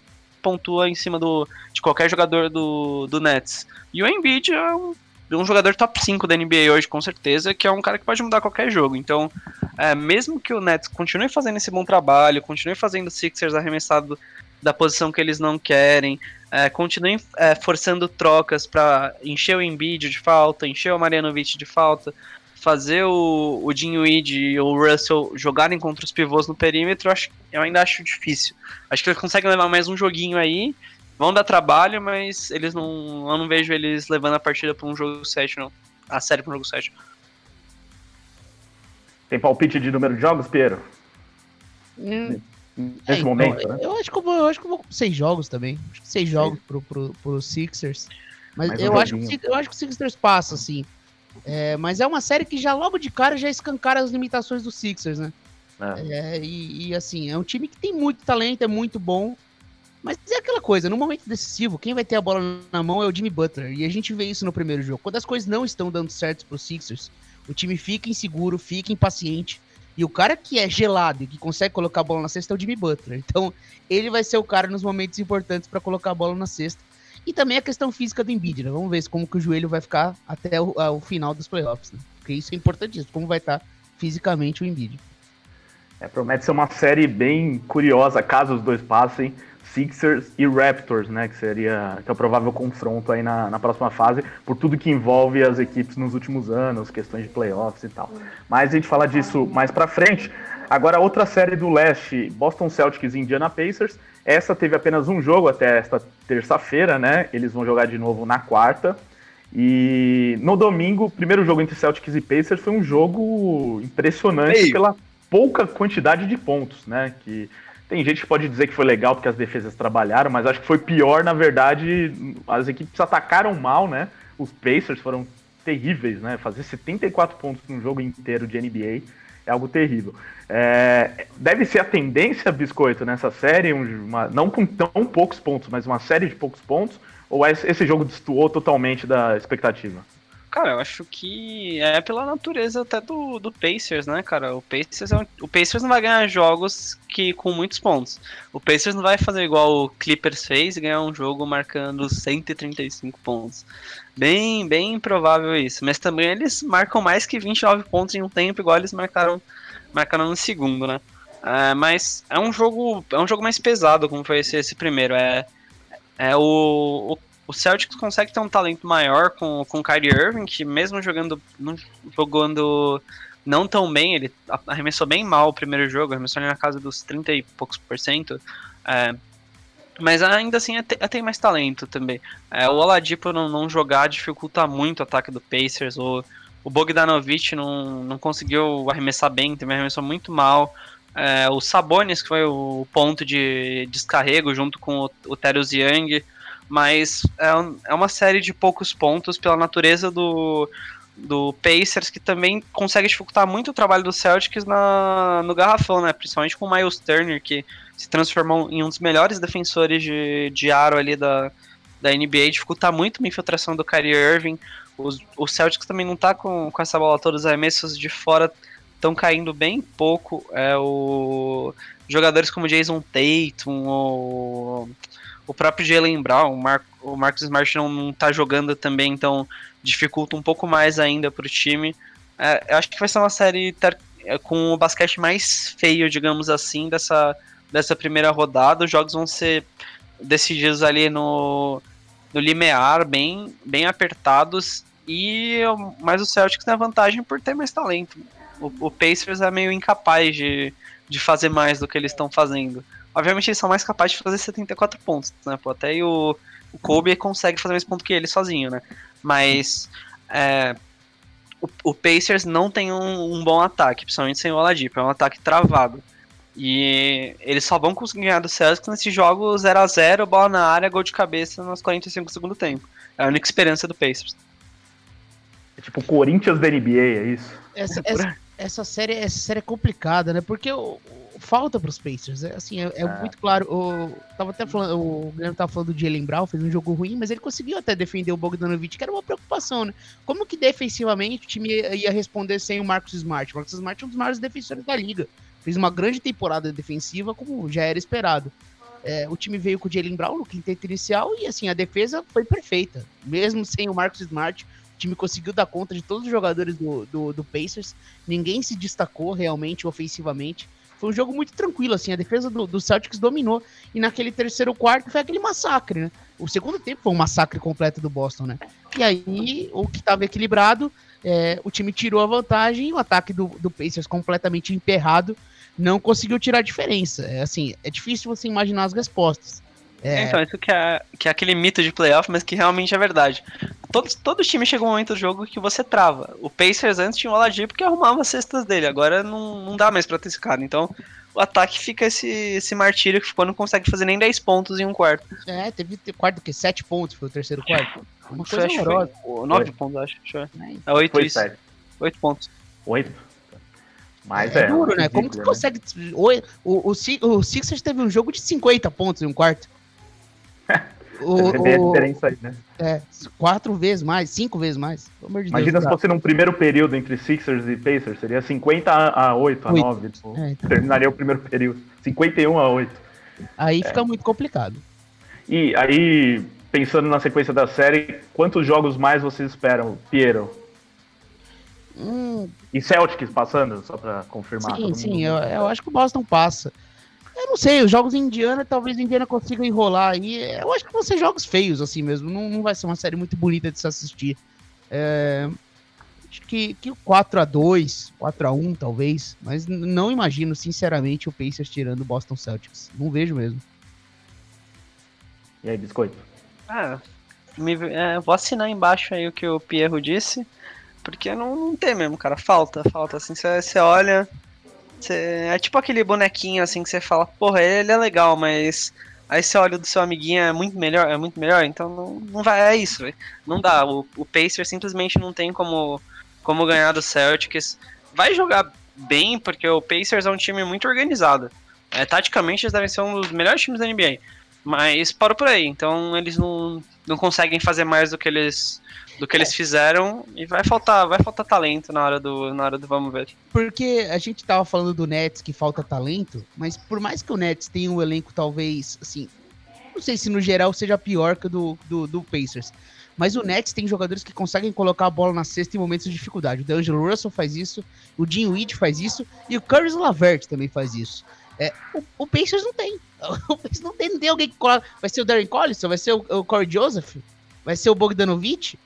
pontua em cima do, de qualquer jogador do, do Nets. E o Embiid é um, um jogador top 5 da NBA hoje, com certeza, que é um cara que pode mudar qualquer jogo. Então, é, mesmo que o Nets continue fazendo esse bom trabalho, continue fazendo Sixers arremessado da posição que eles não querem, é, é, forçando trocas para encher o Embiid de falta, encher o Marianovic de falta, fazer o, o Dinwiddie e o Russell jogarem contra os pivôs no perímetro, eu, acho, eu ainda acho difícil. Acho que eles conseguem levar mais um joguinho aí, vão dar trabalho, mas eles não, eu não vejo eles levando a partida para um jogo 7, não. A série para um jogo 7. Tem palpite de número de jogos, Piero? Hum. Nesse é, então, momento, né? Eu acho, que eu, vou, eu acho que eu vou com seis jogos também. Acho que seis jogos pro, pro, pro Sixers. Mas Mais eu, um acho que, eu acho que o Sixers passa, assim. É, mas é uma série que já logo de cara já escancara as limitações do Sixers, né? É. É, e, e, assim, é um time que tem muito talento, é muito bom. Mas é aquela coisa, no momento decisivo, quem vai ter a bola na mão é o Jimmy Butler. E a gente vê isso no primeiro jogo. Quando as coisas não estão dando certo pro Sixers, o time fica inseguro, fica impaciente. E o cara que é gelado e que consegue colocar a bola na cesta é o Jimmy Butler. Então, ele vai ser o cara nos momentos importantes para colocar a bola na cesta. E também a questão física do Embiid, né? Vamos ver como que o joelho vai ficar até o, o final dos playoffs, né? Porque isso é importantíssimo, como vai estar fisicamente o Embiid. É, promete ser uma série bem curiosa, caso os dois passem. Sixers e Raptors, né? Que seria que é o provável confronto aí na, na próxima fase, por tudo que envolve as equipes nos últimos anos, questões de playoffs e tal. Mas a gente fala disso mais pra frente. Agora, outra série do leste, Boston Celtics e Indiana Pacers. Essa teve apenas um jogo até esta terça-feira, né? Eles vão jogar de novo na quarta. E no domingo, o primeiro jogo entre Celtics e Pacers foi um jogo impressionante Ei. pela pouca quantidade de pontos, né? Que tem gente que pode dizer que foi legal porque as defesas trabalharam, mas acho que foi pior, na verdade, as equipes atacaram mal, né? Os Pacers foram terríveis, né? Fazer 74 pontos num jogo inteiro de NBA é algo terrível. É, deve ser a tendência, Biscoito, nessa série, uma, não com tão poucos pontos, mas uma série de poucos pontos, ou esse jogo destoou totalmente da expectativa? Cara, eu acho que é pela natureza até do, do Pacers, né, cara? O Pacers, é um, o Pacers não vai ganhar jogos que com muitos pontos. O Pacers não vai fazer igual o Clippers fez e ganhar um jogo marcando 135 pontos. Bem, bem improvável isso. Mas também eles marcam mais que 29 pontos em um tempo, igual eles marcaram, marcaram no segundo, né? É, mas é um jogo é um jogo mais pesado, como foi esse, esse primeiro. É, é o, o Celtics consegue ter um talento maior com, com o Kyrie Irving, que mesmo jogando, jogando não tão bem, ele arremessou bem mal o primeiro jogo, arremessou ali na casa dos 30 e poucos por cento. É, mas ainda assim é, é, tem mais talento também. É, o Oladipo não, não jogar dificulta muito o ataque do Pacers. O, o Bogdanovich não, não conseguiu arremessar bem, também arremessou muito mal. É, o Sabonis, que foi o ponto de descarrego junto com o, o Young, mas é, é uma série de poucos pontos pela natureza do, do Pacers, que também consegue dificultar muito o trabalho do Celtics na, no garrafão, né? Principalmente com o Miles Turner, que se transformou em um dos melhores defensores de, de aro ali da, da NBA, dificulta muito a infiltração do Kyrie Irving. Os, o Celtics também não tá com, com essa bola todos os arremessos de fora estão caindo bem pouco. É, o, jogadores como Jason Tatum, ou o próprio Jalen Brown, o, Mar o Marcos Smart não, não tá jogando também, então dificulta um pouco mais ainda pro time. É, eu acho que vai ser uma série é, com o basquete mais feio, digamos assim, dessa, dessa primeira rodada. Os jogos vão ser decididos ali no, no limiar, bem, bem apertados. E mais o Celtics tem a vantagem por ter mais talento. O, o Pacers é meio incapaz de, de fazer mais do que eles estão fazendo. Obviamente eles são mais capazes de fazer 74 pontos, né? Pô, até o, o Kobe consegue fazer mais pontos que ele sozinho, né? Mas é, o, o Pacers não tem um, um, bom ataque, principalmente sem o Oladipo, é um ataque travado. E eles só vão conseguir ganhar do Celtics nesse jogo 0 a 0 bola na área, gol de cabeça nos 45 do segundo tempo. É a única esperança do Pacers. É tipo o Corinthians da NBA, é isso? Essa, essa, essa, série, essa série é complicada, né? Porque o, falta para os Pacers. É, assim, é, é, é, muito claro. O, tava até falando, o Guilherme tava falando do Jalen Brown, fez um jogo ruim, mas ele conseguiu até defender o Bogdanovich, que era uma preocupação, né? Como que defensivamente o time ia, ia responder sem o Marcos Smart? O Marcos Smart é um dos maiores defensores da liga. Fez uma grande temporada defensiva, como já era esperado. É, o time veio com o Jalen Brown no quinteto inicial e assim, a defesa foi perfeita. Mesmo sem o Marcos Smart, o time conseguiu dar conta de todos os jogadores do, do, do Pacers. Ninguém se destacou realmente ofensivamente. Foi um jogo muito tranquilo, assim, a defesa do, do Celtics dominou. E naquele terceiro quarto foi aquele massacre, né? O segundo tempo foi um massacre completo do Boston, né? E aí, o que estava equilibrado, é, o time tirou a vantagem e o ataque do, do Pacers completamente emperrado não conseguiu tirar a diferença. É assim, é difícil você imaginar as respostas. É... Então, isso que é, que é aquele mito de playoff, mas que realmente é verdade. Todos, todo time chega um momento do jogo que você trava. O Pacers antes tinha o Oladipo que arrumava as cestas dele, agora não, não dá mais pra ter esse cara. Então, o ataque fica esse, esse martírio que ficou, não consegue fazer nem 10 pontos em um quarto. É, teve quarto que 7 pontos foi o terceiro quarto. Uma coisa horrorosa. 9 pontos, acho. É 8 foi isso. 8 pontos. 8? Mas é, é duro, né? Como que né? consegue. O, o, o, Sixers teve um jogo de 50 pontos em um quarto. o, é a diferença aí, né? É, quatro vezes mais, cinco vezes mais. Imagina Deus, se fosse num primeiro período entre Sixers e Pacers, seria 50 a 8, a 9. Tipo, é, então... Terminaria o primeiro período. 51 a 8. Aí é. fica muito complicado. E aí, pensando na sequência da série, quantos jogos mais vocês esperam, Piero? Hum... E Celtics passando, só pra confirmar. Sim, sim, eu, eu acho que o Boston passa. Sei, os jogos em Indiana, talvez Indiana consiga enrolar aí. Eu acho que vão ser jogos feios, assim mesmo. Não, não vai ser uma série muito bonita de se assistir. É, acho que, que 4x2, 4x1 talvez. Mas não imagino, sinceramente, o Pacers tirando o Boston Celtics. Não vejo mesmo. E aí, biscoito? Ah, me, é, vou assinar embaixo aí o que o Pierro disse. Porque não, não tem mesmo, cara. Falta, falta. Assim, você olha Cê, é tipo aquele bonequinho assim que você fala, porra, ele é legal, mas aí você olha do seu amiguinho é muito melhor, é muito melhor, então não, não vai, é isso, véio. não dá. O, o Pacer simplesmente não tem como, como ganhar do Celtics. Vai jogar bem, porque o Pacers é um time muito organizado. É, taticamente eles devem ser um dos melhores times da NBA. Mas parou por aí, então eles não, não conseguem fazer mais do que eles do que eles fizeram e vai faltar, vai faltar talento na hora do, na hora do vamos ver. Porque a gente tava falando do Nets que falta talento, mas por mais que o Nets tenha um elenco talvez assim, não sei se no geral seja pior que o do, do, do Pacers. Mas o Nets tem jogadores que conseguem colocar a bola na cesta em momentos de dificuldade. O D'Angelo Russell faz isso, o Jim Weed faz isso e o Curry Lavert também faz isso. É, o, o Pacers não tem. O Pacers não tem, não tem alguém que coloca. Vai ser o Darren Collison? Vai ser o, o Corey Joseph? Vai ser o Bogdanovich?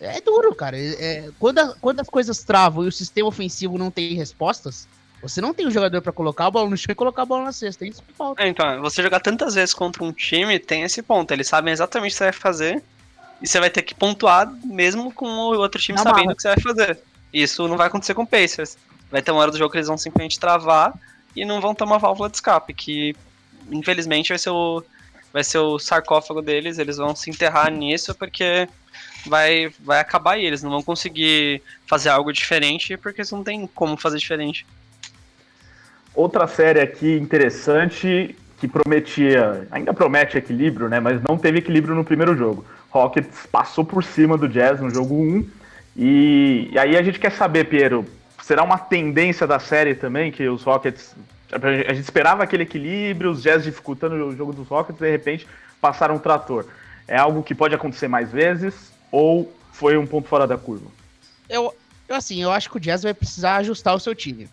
É duro, cara. É, é, quando, a, quando as coisas travam e o sistema ofensivo não tem respostas, você não tem um jogador para colocar a bola no chão e colocar a bola na cesta. É isso que falta. É, então, você jogar tantas vezes contra um time tem esse ponto. Eles sabem exatamente o que você vai fazer. E você vai ter que pontuar mesmo com o outro time na sabendo barra. o que você vai fazer. Isso não vai acontecer com o Pacers. Vai ter uma hora do jogo que eles vão simplesmente travar e não vão ter uma válvula de escape, que infelizmente vai ser o, vai ser o sarcófago deles. Eles vão se enterrar nisso porque vai, vai acabar e eles não vão conseguir fazer algo diferente porque eles não tem como fazer diferente. Outra série aqui interessante que prometia, ainda promete equilíbrio, né, mas não teve equilíbrio no primeiro jogo. Rockets passou por cima do Jazz no jogo 1 e, e aí a gente quer saber, Piero, será uma tendência da série também que os Rockets a gente esperava aquele equilíbrio, os Jazz dificultando o jogo dos Rockets, de repente passaram um trator. É algo que pode acontecer mais vezes? Ou foi um ponto fora da curva? Eu, eu assim, eu acho que o Jazz vai precisar ajustar o seu time.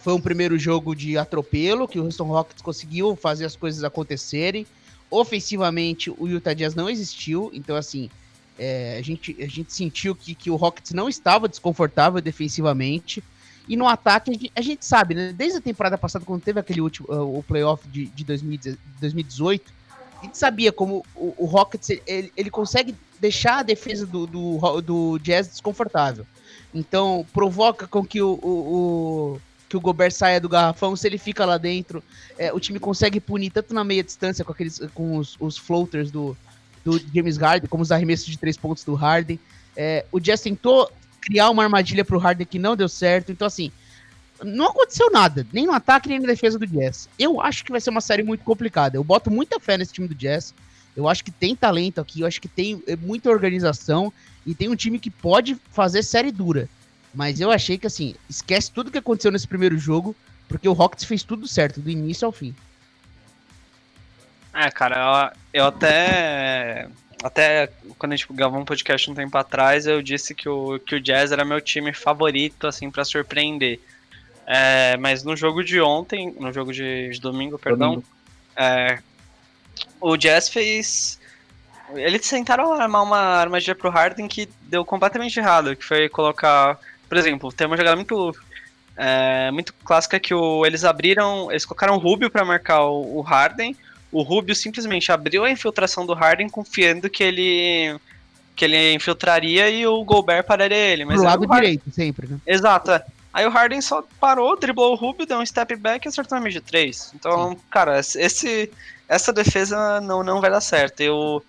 Foi um primeiro jogo de atropelo que o Houston Rockets conseguiu fazer as coisas acontecerem. Ofensivamente, o Utah Jazz não existiu, então assim, é, a, gente, a gente sentiu que, que o Rockets não estava desconfortável defensivamente. E no ataque, a gente, a gente, sabe, né? Desde a temporada passada, quando teve aquele último uh, o playoff de, de 2018, a gente sabia como o, o Rockets ele, ele consegue deixar a defesa do, do, do Jazz desconfortável. Então, provoca com que o, o, o, que o Gobert saia do garrafão, se ele fica lá dentro, é, o time consegue punir tanto na meia distância com aqueles com os, os floaters do, do James Harden, como os arremessos de três pontos do Harden. É, o Jazz tentou criar uma armadilha pro Harden que não deu certo. Então, assim, não aconteceu nada, nem no ataque, nem na defesa do Jazz. Eu acho que vai ser uma série muito complicada. Eu boto muita fé nesse time do Jazz. Eu acho que tem talento aqui, eu acho que tem é, muita organização e tem um time que pode fazer série dura. Mas eu achei que, assim, esquece tudo que aconteceu nesse primeiro jogo, porque o Rockets fez tudo certo, do início ao fim. É, cara, eu, eu até. Até quando a gente gravou um podcast um tempo atrás, eu disse que o, que o Jazz era meu time favorito, assim, para surpreender. É, mas no jogo de ontem, no jogo de, de domingo, perdão, domingo. É, o Jazz fez. Eles tentaram armar uma armadilha pro Harden que deu completamente errado, que foi colocar. Por exemplo, tem uma jogada muito. É, muito clássica que o, eles abriram. Eles colocaram o Rubio para marcar o, o Harden. O Rubio simplesmente abriu a infiltração do Harden confiando que ele que ele infiltraria e o Gobert pararia ele. Mas Pro lado direito, sempre, né? Exato. É. Aí o Harden só parou, driblou o Rubio, deu um step back e acertou a meia de 3. Então, Sim. cara, esse, essa defesa não, não vai dar certo. Eu,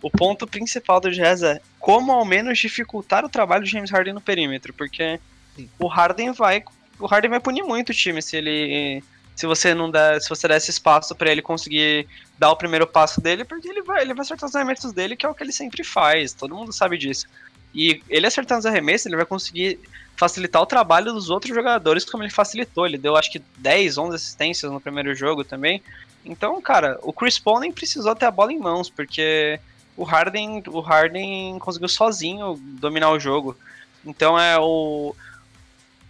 o ponto principal do Jazz é como ao menos dificultar o trabalho do James Harden no perímetro, porque Sim. o Harden vai o Harden vai punir muito o time se ele se você não der, se você der esse espaço para ele conseguir dar o primeiro passo dele, porque ele vai ele vai acertar os arremessos dele, que é o que ele sempre faz, todo mundo sabe disso. E ele acertando os arremessos, ele vai conseguir facilitar o trabalho dos outros jogadores como ele facilitou. Ele deu acho que 10, 11 assistências no primeiro jogo também. Então, cara, o Chris Paul nem precisou ter a bola em mãos, porque o Harden, o Harden conseguiu sozinho dominar o jogo. Então é o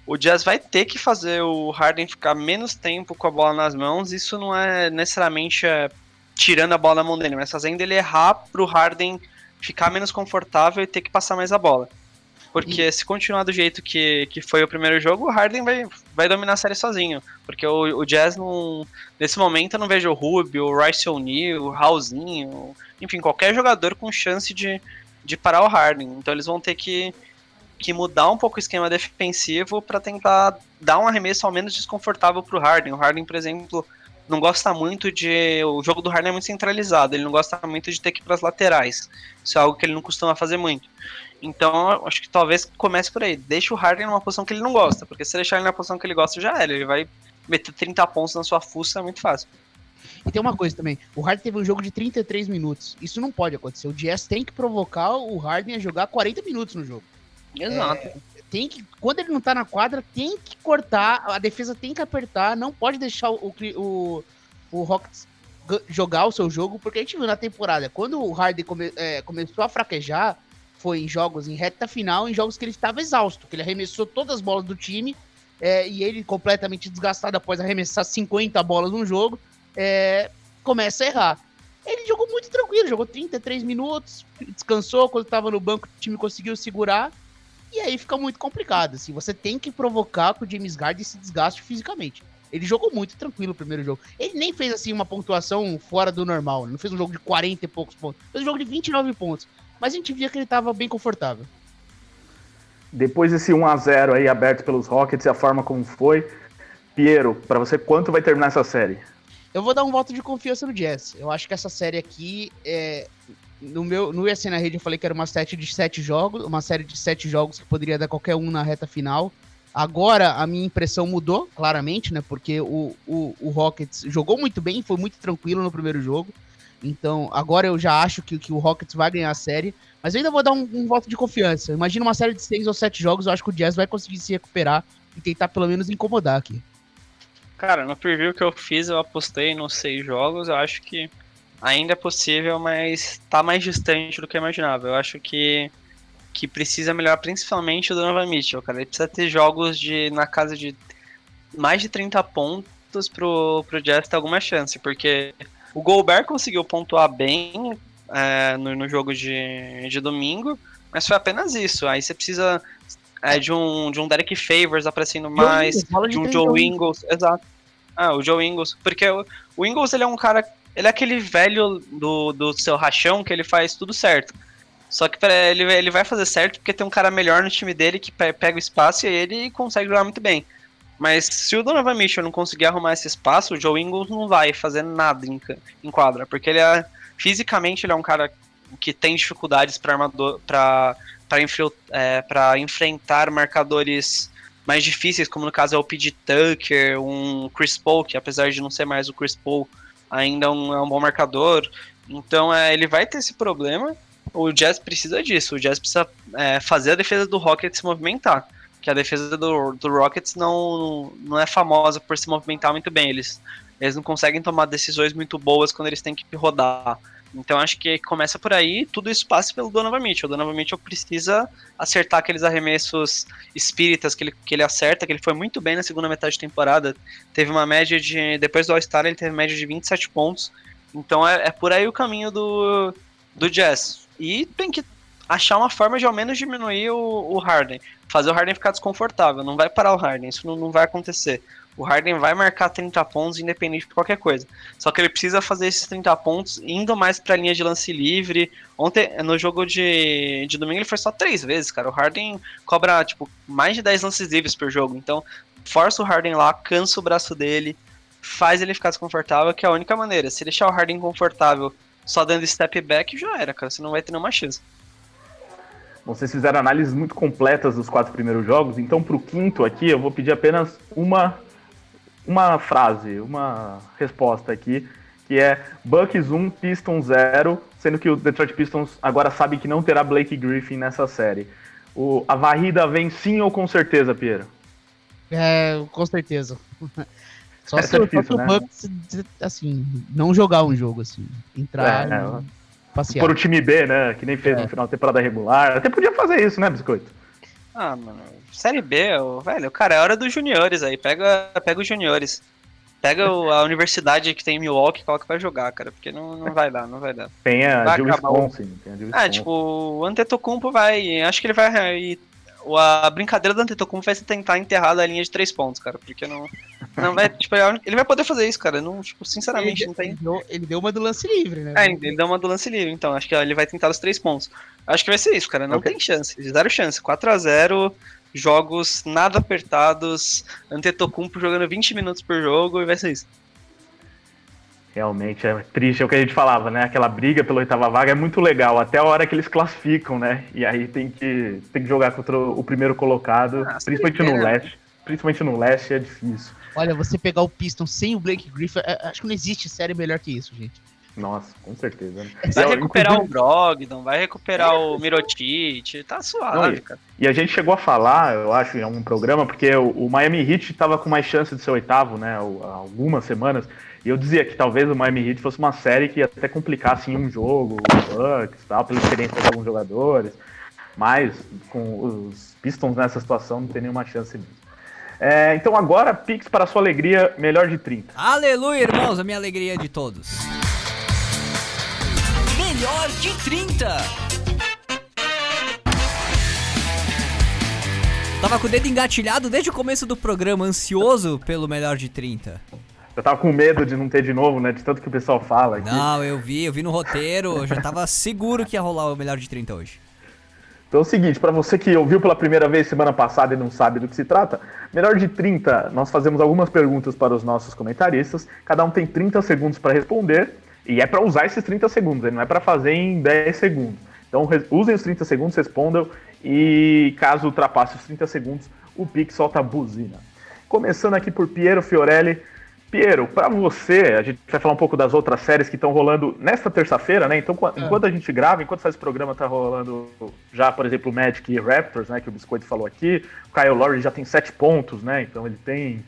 o Jazz vai ter que fazer o Harden ficar menos tempo com a bola nas mãos. Isso não é necessariamente é, tirando a bola da mão dele, mas fazendo ele errar pro Harden ficar menos confortável e ter que passar mais a bola. Porque e... se continuar do jeito que, que foi o primeiro jogo, o Harden vai, vai dominar a série sozinho. Porque o, o Jazz, não, nesse momento, eu não vejo o Rubio, o Rice O'Neal, o Raulzinho, enfim, qualquer jogador com chance de, de parar o Harden. Então eles vão ter que, que mudar um pouco o esquema defensivo para tentar dar um arremesso ao menos desconfortável para o Harden. O Harden, por exemplo, não gosta muito de. O jogo do Harden é muito centralizado, ele não gosta muito de ter que ir para as laterais. Isso é algo que ele não costuma fazer muito. Então, acho que talvez comece por aí. Deixa o Harden numa posição que ele não gosta, porque se deixar ele na posição que ele gosta, já era. Ele vai meter 30 pontos na sua fuça, é muito fácil. E tem uma coisa também, o Harden teve um jogo de 33 minutos. Isso não pode acontecer. O Jazz tem que provocar o Harden a jogar 40 minutos no jogo. Exato. É, tem que, quando ele não tá na quadra, tem que cortar, a defesa tem que apertar, não pode deixar o, o, o Rockets jogar o seu jogo, porque a gente viu na temporada, quando o Harden come, é, começou a fraquejar, foi em jogos em reta final, em jogos que ele estava exausto, que ele arremessou todas as bolas do time, é, e ele completamente desgastado após arremessar 50 bolas num jogo, é, começa a errar. Ele jogou muito tranquilo, jogou 33 minutos, descansou, quando estava no banco o time conseguiu segurar, e aí fica muito complicado, assim, você tem que provocar que o James Harden se desgaste fisicamente. Ele jogou muito tranquilo o primeiro jogo. Ele nem fez, assim, uma pontuação fora do normal, não fez um jogo de 40 e poucos pontos, fez um jogo de 29 pontos. Mas a gente via que ele estava bem confortável. Depois desse 1 a 0 aí aberto pelos Rockets e a forma como foi, Piero, para você quanto vai terminar essa série? Eu vou dar um voto de confiança no Jazz. Eu acho que essa série aqui é no meu no ESC na rede eu falei que era uma série de sete jogos, uma série de sete jogos que poderia dar qualquer um na reta final. Agora a minha impressão mudou, claramente, né? Porque o, o, o Rockets jogou muito bem, foi muito tranquilo no primeiro jogo. Então, agora eu já acho que, que o Rockets vai ganhar a série. Mas eu ainda vou dar um, um voto de confiança. Imagina uma série de seis ou sete jogos, eu acho que o Jazz vai conseguir se recuperar e tentar pelo menos incomodar aqui. Cara, no preview que eu fiz, eu apostei nos seis jogos. Eu acho que ainda é possível, mas tá mais distante do que eu imaginava. Eu acho que, que precisa melhorar principalmente o Donovan Mitchell, cara. Ele precisa ter jogos de na casa de mais de 30 pontos pro, pro Jazz ter alguma chance, porque o Gobert conseguiu pontuar bem é, no, no, jogo de, de domingo, mas foi apenas isso. Aí você precisa é, de, um, de um Derek Favors aparecendo mais, de, de um Joe Ingles, exato. Ah, o Joe Ingles, porque o, o Ingles ele é um cara ele é aquele velho do, do seu rachão que ele faz tudo certo. Só que pra ele, ele vai fazer certo porque tem um cara melhor no time dele que pega o espaço e ele consegue jogar muito bem. Mas se o Donovan Mitchell não conseguir arrumar esse espaço, o Joe Ingles não vai fazer nada em, em quadra, porque ele é fisicamente ele é um cara que tem dificuldades para é, enfrentar marcadores mais difíceis, como no caso é o P.J. Tucker, um Chris Paul, que apesar de não ser mais o Chris Paul, ainda é um, é um bom marcador. Então é, ele vai ter esse problema. O Jazz precisa disso. O Jazz precisa é, fazer a defesa do Rockets se movimentar. Que a defesa do, do Rockets não, não é famosa por se movimentar muito bem. Eles, eles não conseguem tomar decisões muito boas quando eles têm que rodar. Então acho que começa por aí, tudo isso passa pelo Donovan Mitchell. O Donovan Mitchell precisa acertar aqueles arremessos espíritas que ele, que ele acerta, que ele foi muito bem na segunda metade da temporada. Teve uma média de. Depois do All-Star, ele teve média de 27 pontos. Então é, é por aí o caminho do, do Jazz. E tem que achar uma forma de ao menos diminuir o, o Harden. Fazer o Harden ficar desconfortável. Não vai parar o Harden, isso não, não vai acontecer. O Harden vai marcar 30 pontos independente de qualquer coisa. Só que ele precisa fazer esses 30 pontos indo mais pra linha de lance livre. Ontem, no jogo de, de domingo, ele foi só três vezes, cara. O Harden cobra, tipo, mais de 10 lances livres por jogo. Então, força o Harden lá, cansa o braço dele, faz ele ficar desconfortável, que é a única maneira. Se deixar o Harden confortável só dando step back, já era, cara. Você não vai ter nenhuma chance. Vocês fizeram análises muito completas dos quatro primeiros jogos, então pro quinto aqui eu vou pedir apenas uma uma frase, uma resposta aqui, que é Bucks 1, Pistons 0, sendo que o Detroit Pistons agora sabe que não terá Blake Griffin nessa série. O, a varrida vem sim ou com certeza, Piero? É, com certeza. Só se, é difícil, né? o Bucks, assim, não jogar um jogo, assim, entrar é, e passear. Por o time B, né, que nem fez é. no final da temporada regular. Até podia fazer isso, né, Biscoito? Ah, mano, Série B, velho, cara, é hora dos juniores aí. Pega, pega os juniores. Pega o, a universidade que tem em Milwaukee e coloca pra jogar, cara, porque não, não vai dar, não vai dar. Tem a de Wisconsin. Tem a de Wisconsin. É, tipo, o Antetokounmpo vai, acho que ele vai a brincadeira do Antetokounmpo vai ser tentar enterrar a linha de três pontos, cara, porque não, não vai, tipo, ele vai poder fazer isso, cara, não, tipo, sinceramente, ele, não tem... Ele deu, ele deu uma do lance livre, né? É, ele deu uma do lance livre, então, acho que ele vai tentar os três pontos. Acho que vai ser isso, cara, não okay. tem chance, zero chance, 4 a 0 jogos nada apertados, Antetokounmpo jogando 20 minutos por jogo e vai ser isso. Realmente é triste, é o que a gente falava, né? Aquela briga pela oitava vaga é muito legal, até a hora que eles classificam, né? E aí tem que, tem que jogar contra o primeiro colocado, ah, principalmente no leste. Principalmente no leste é difícil. Olha, você pegar o Piston sem o Blake Griffin, é, acho que não existe série melhor que isso, gente. Nossa, com certeza. Né? Vai recuperar o Brogdon, vai recuperar o Mirotic, tá suave, Não, cara. E a gente chegou a falar, eu acho, em algum programa, porque o, o Miami Heat tava com mais chance de ser oitavo, né, algumas semanas, e eu dizia que talvez o Miami Heat fosse uma série que ia até complicar, assim, um jogo, o Bucks tal, pela experiência de alguns jogadores, mas com os Pistons nessa situação não tem nenhuma chance mesmo. É, então agora, Pix para sua alegria, melhor de 30. Aleluia, irmãos, a minha alegria é de todos melhor de 30. Tava com o dedo engatilhado desde o começo do programa, ansioso pelo melhor de 30. Eu tava com medo de não ter de novo, né? De tanto que o pessoal fala. Aqui. Não, eu vi, eu vi no roteiro, eu já tava seguro que ia rolar o melhor de 30 hoje. Então é o seguinte, para você que ouviu pela primeira vez semana passada e não sabe do que se trata, melhor de 30, nós fazemos algumas perguntas para os nossos comentaristas, cada um tem 30 segundos para responder e é para usar esses 30 segundos, não é para fazer em 10 segundos. Então usem os 30 segundos, respondam e caso ultrapasse os 30 segundos, o Pix solta a buzina. Começando aqui por Piero Fiorelli. Piero, para você, a gente vai falar um pouco das outras séries que estão rolando nesta terça-feira, né? Então, é. enquanto a gente grava, enquanto faz esse programa, tá rolando já, por exemplo, o Magic e Raptors, né? Que o Biscoito falou aqui. O Kyle Lowry já tem 7 pontos, né? Então ele tem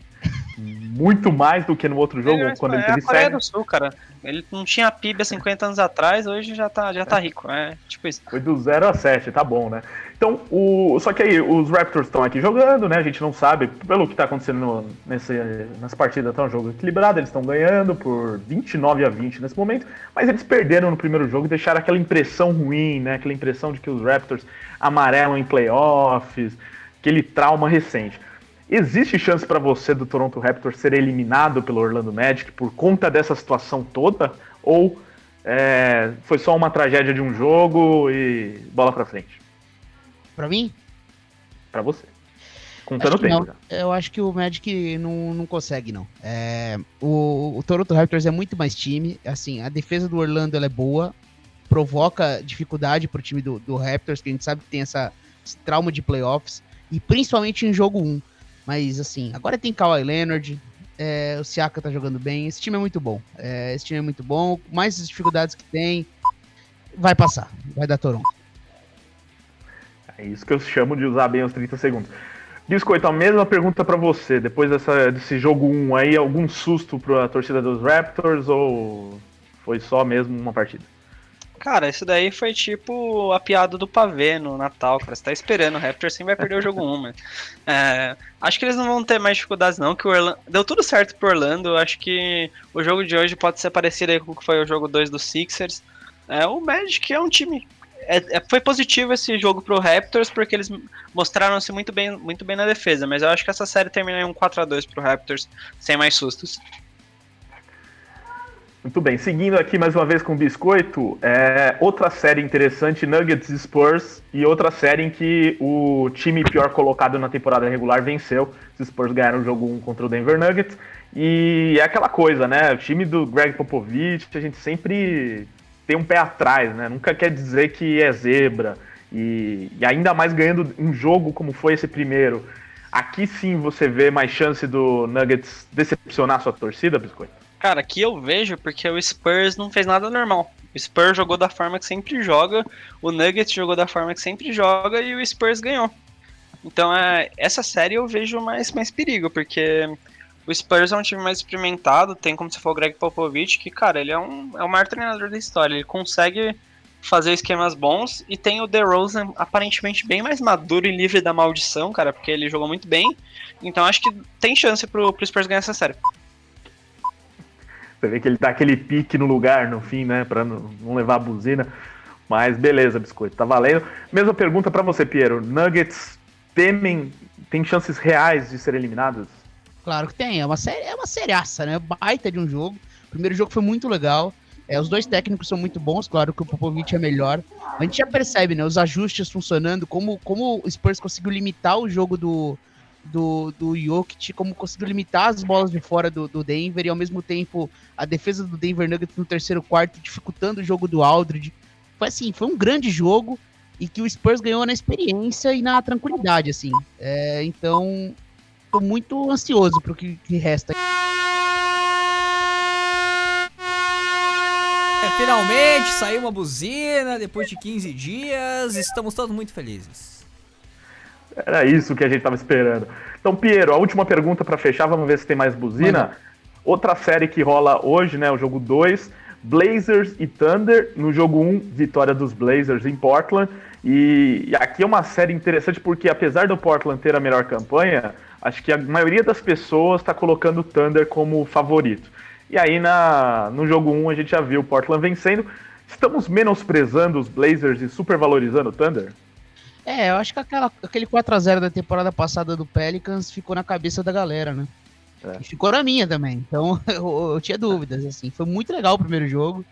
muito mais do que no outro jogo, é, quando é ele teve a Coreia do Sul, cara. Ele não tinha PIB há 50 anos atrás, hoje já tá, já tá rico. É tipo isso. Foi do 0 a 7, tá bom, né? Então, o... só que aí os Raptors estão aqui jogando, né? A gente não sabe, pelo que tá acontecendo no, nesse, nessa partida, tá um jogo equilibrado, eles estão ganhando por 29 a 20 nesse momento, mas eles perderam no primeiro jogo e deixaram aquela impressão ruim, né? Aquela impressão de que os Raptors amarelam em playoffs, aquele trauma recente. Existe chance para você do Toronto Raptors ser eliminado pelo Orlando Magic por conta dessa situação toda? Ou é, foi só uma tragédia de um jogo e bola pra frente? Pra mim? Pra você. Contando o tempo. Já. Eu acho que o Magic não, não consegue, não. É, o, o Toronto Raptors é muito mais time. Assim, a defesa do Orlando é boa. Provoca dificuldade pro time do, do Raptors, que a gente sabe que tem essa, esse trauma de playoffs. E principalmente em jogo 1. Mas, assim, agora tem Kawhi Leonard. É, o Siaka tá jogando bem. Esse time é muito bom. É, esse time é muito bom. Mais as dificuldades que tem, vai passar. Vai dar Toronto. É isso que eu chamo de usar bem os 30 segundos. Biscoito, a mesma pergunta para você. Depois dessa, desse jogo 1 aí, algum susto para a torcida dos Raptors ou foi só mesmo uma partida? Cara, isso daí foi tipo a piada do pavê no Natal, cara. Você tá esperando, o Raptors sempre vai perder o jogo 1, mas. É, acho que eles não vão ter mais dificuldades, não. Que o Orlando. Deu tudo certo pro Orlando. Acho que o jogo de hoje pode ser parecido aí com o que foi o jogo 2 do Sixers. É, o Magic é um time é, é, foi positivo esse jogo pro Raptors porque eles mostraram-se muito bem, muito bem na defesa, mas eu acho que essa série termina em um 4 a 2 pro Raptors sem mais sustos. Muito bem, seguindo aqui mais uma vez com o Biscoito, é, outra série interessante, Nuggets e Spurs, e outra série em que o time pior colocado na temporada regular venceu. Os Spurs ganharam o jogo 1 contra o Denver Nuggets, e é aquela coisa, né? O time do Greg Popovich, a gente sempre tem um pé atrás, né? Nunca quer dizer que é zebra. E, e, ainda mais ganhando um jogo como foi esse primeiro. Aqui sim você vê mais chance do Nuggets decepcionar sua torcida, Biscoito? Cara, aqui eu vejo porque o Spurs não fez nada normal. O Spurs jogou da forma que sempre joga, o Nuggets jogou da forma que sempre joga e o Spurs ganhou. Então, é, essa série eu vejo mais, mais perigo, porque o Spurs é um time mais experimentado, tem como se for o Greg Popovich, que, cara, ele é, um, é o maior treinador da história. Ele consegue fazer esquemas bons e tem o DeRozan aparentemente bem mais maduro e livre da maldição, cara, porque ele jogou muito bem. Então acho que tem chance pro, pro Spurs ganhar essa série. Você vê que ele tá aquele pique no lugar no fim, né, pra não levar a buzina. Mas beleza, biscoito, tá valendo. Mesma pergunta para você, Piero. Nuggets temem, tem chances reais de serem eliminados? Claro que tem, é uma série, é uma seriaça, né? Baita de um jogo. O primeiro jogo foi muito legal. É, os dois técnicos são muito bons, claro que o Popovich é melhor. A gente já percebe, né? Os ajustes funcionando, como, como o Spurs conseguiu limitar o jogo do, do, do Jokic, como conseguiu limitar as bolas de fora do, do Denver e ao mesmo tempo a defesa do Denver Nuggets no terceiro quarto, dificultando o jogo do Aldridge. Foi assim, foi um grande jogo e que o Spurs ganhou na experiência e na tranquilidade, assim. É, então, tô muito ansioso pro que, que resta. É, finalmente saiu uma buzina depois de 15 dias. Estamos todos muito felizes. Era isso que a gente tava esperando. Então, Piero, a última pergunta para fechar, vamos ver se tem mais buzina. Mano. Outra série que rola hoje, né? O jogo 2, Blazers e Thunder. No jogo 1, um, vitória dos Blazers em Portland. E, e aqui é uma série interessante porque, apesar do Portland ter a melhor campanha, acho que a maioria das pessoas está colocando o Thunder como favorito. E aí na, no jogo 1 a gente já viu o Portland vencendo. Estamos menosprezando os Blazers e supervalorizando o Thunder? É, eu acho que aquela, aquele 4x0 da temporada passada do Pelicans ficou na cabeça da galera, né? É. E ficou na minha também. Então eu, eu, tinha dúvidas, assim. Foi muito legal o primeiro jogo.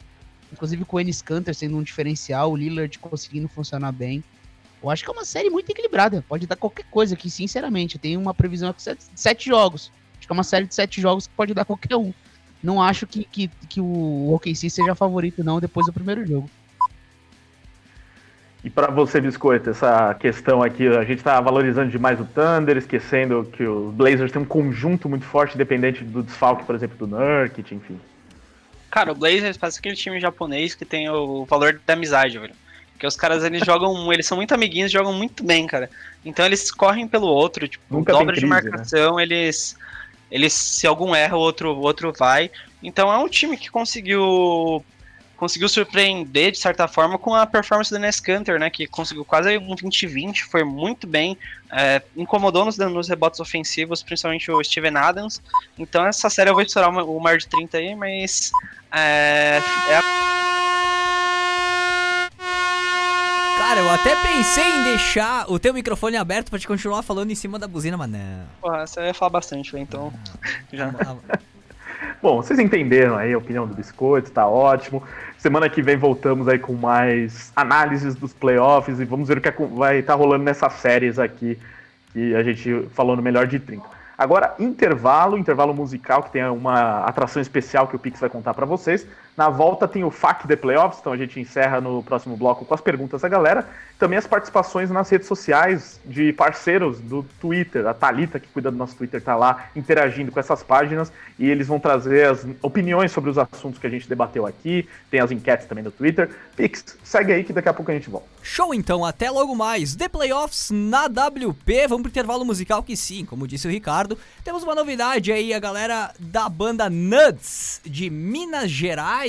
Inclusive com o Ennis Canter sendo um diferencial, o Lillard conseguindo funcionar bem. Eu acho que é uma série muito equilibrada. Pode dar qualquer coisa aqui, sinceramente. Tem uma previsão de sete jogos. Acho que é uma série de sete jogos que pode dar qualquer um. Não acho que, que, que o OKC seja favorito, não, depois do primeiro jogo. E para você, Biscoito, essa questão aqui, a gente está valorizando demais o Thunder, esquecendo que o Blazers tem um conjunto muito forte, dependente do desfalque, por exemplo, do Nurkic, enfim. Cara, o Blazers parece aquele time japonês que tem o valor da amizade, velho. Porque os caras, eles jogam, eles são muito amiguinhos, jogam muito bem, cara. Então eles correm pelo outro, tipo, Nunca dobra crise, de né? marcação, né? eles eles se algum erra, o outro o outro vai. Então é um time que conseguiu conseguiu surpreender de certa forma com a performance do Nes Canter, né, que conseguiu quase um 20-20, foi muito bem, é, incomodou nos, nos rebotes ofensivos, principalmente o Steven Adams. Então essa série eu vou estourar o mar de 30 aí, mas é, é a Cara, eu até pensei em deixar o teu microfone aberto pra te continuar falando em cima da buzina, mas não. Porra, você ia falar bastante, então. Ah, já. Bom, vocês entenderam aí a opinião do Biscoito, tá ótimo. Semana que vem voltamos aí com mais análises dos playoffs e vamos ver o que vai estar tá rolando nessas séries aqui que a gente falou no melhor de 30. Agora, intervalo, intervalo musical, que tem uma atração especial que o Pix vai contar para vocês. Na volta tem o FAQ The Playoffs, então a gente encerra no próximo bloco com as perguntas da galera. Também as participações nas redes sociais de parceiros do Twitter. A Talita que cuida do nosso Twitter, está lá interagindo com essas páginas e eles vão trazer as opiniões sobre os assuntos que a gente debateu aqui. Tem as enquetes também no Twitter. Pix, segue aí que daqui a pouco a gente volta. Show então, até logo mais. The Playoffs na WP. Vamos pro intervalo musical que sim, como disse o Ricardo, temos uma novidade aí, a galera da banda Nuts de Minas Gerais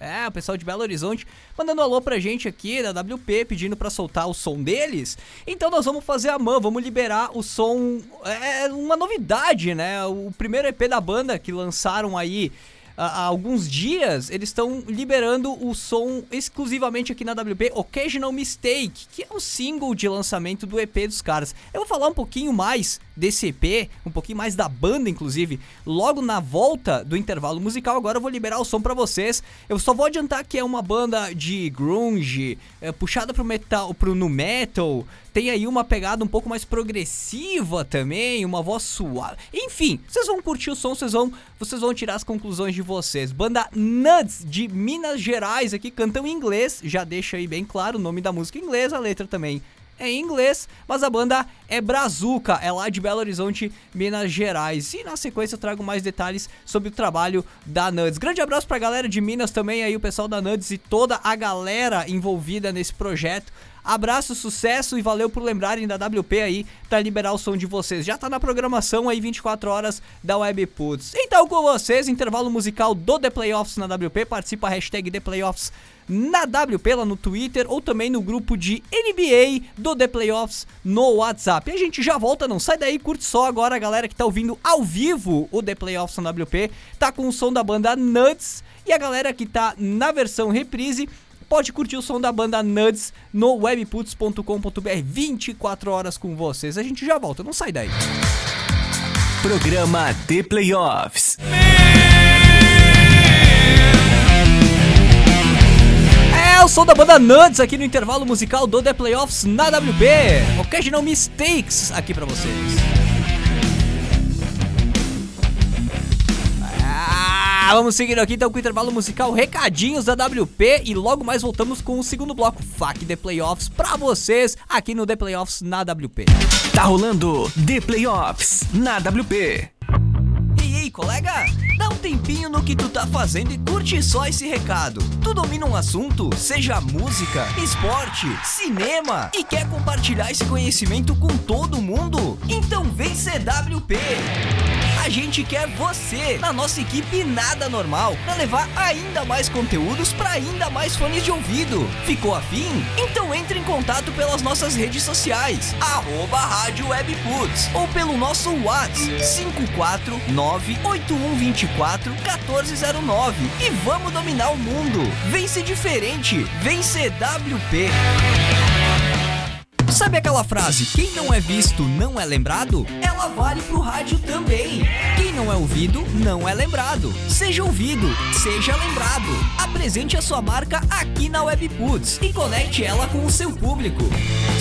é, o pessoal de Belo Horizonte mandando alô pra gente aqui da WP, pedindo para soltar o som deles. Então nós vamos fazer a mão, vamos liberar o som. É uma novidade, né? O primeiro EP da banda que lançaram aí há alguns dias, eles estão liberando o som exclusivamente aqui na WP, Occasional Mistake, que é o single de lançamento do EP dos caras. Eu vou falar um pouquinho mais desse EP, um pouquinho mais da banda, inclusive, logo na volta do intervalo musical. Agora eu vou liberar o som para vocês. Eu só vou adiantar que é uma banda de grunge, é, puxada pro metal, pro nu metal. Tem aí uma pegada um pouco mais progressiva também, uma voz suave. Enfim, vocês vão curtir o som, vocês vão, vocês vão tirar as conclusões de vocês. Banda Nuts de Minas Gerais aqui cantam em inglês, já deixa aí bem claro o nome da música em inglês, a letra também é em inglês, mas a banda é Brazuca, é lá de Belo Horizonte, Minas Gerais. E na sequência eu trago mais detalhes sobre o trabalho da Nudes. Grande abraço pra galera de Minas também aí, o pessoal da Nudes e toda a galera envolvida nesse projeto. Abraço, sucesso e valeu por lembrarem da WP aí para liberar o som de vocês. Já tá na programação aí 24 horas da Webputs. Então com vocês, intervalo musical do The Playoffs na WP, participa a hashtag The Playoffs na WP lá no Twitter ou também no grupo de NBA do The Playoffs no WhatsApp. E a gente já volta, não sai daí, curte só agora a galera que tá ouvindo ao vivo o The Playoffs na WP, tá com o som da banda Nuts e a galera que tá na versão reprise pode curtir o som da banda Nuts no webputs.com.br 24 horas com vocês. A gente já volta, não sai daí. Programa The Playoffs. É o som da banda Nuts aqui no intervalo musical do The Playoffs na WP. Occasional Mistakes aqui para vocês. Ah, vamos seguindo aqui então com o intervalo musical, recadinhos da WP e logo mais voltamos com o segundo bloco, FAQ The Playoffs, pra vocês aqui no The Playoffs na WP. Tá rolando The Playoffs na WP. E aí, colega? Dá um tempinho no que tu tá fazendo e curte só esse recado. Tu domina um assunto, seja música, esporte, cinema, e quer compartilhar esse conhecimento com todo mundo? Então vem CWP! A gente quer você na nossa equipe Nada Normal para levar ainda mais conteúdos para ainda mais fones de ouvido. Ficou afim? Então entre em contato pelas nossas redes sociais, arroba Rádio Webputs, ou pelo nosso WhatsApp 549-8124-1409 e vamos dominar o mundo. Vem ser diferente, vem ser WP. Sabe aquela frase, quem não é visto não é lembrado? Ela vale pro rádio também. Não é ouvido não é lembrado. Seja ouvido, seja lembrado. Apresente a sua marca aqui na Webputs e conecte ela com o seu público.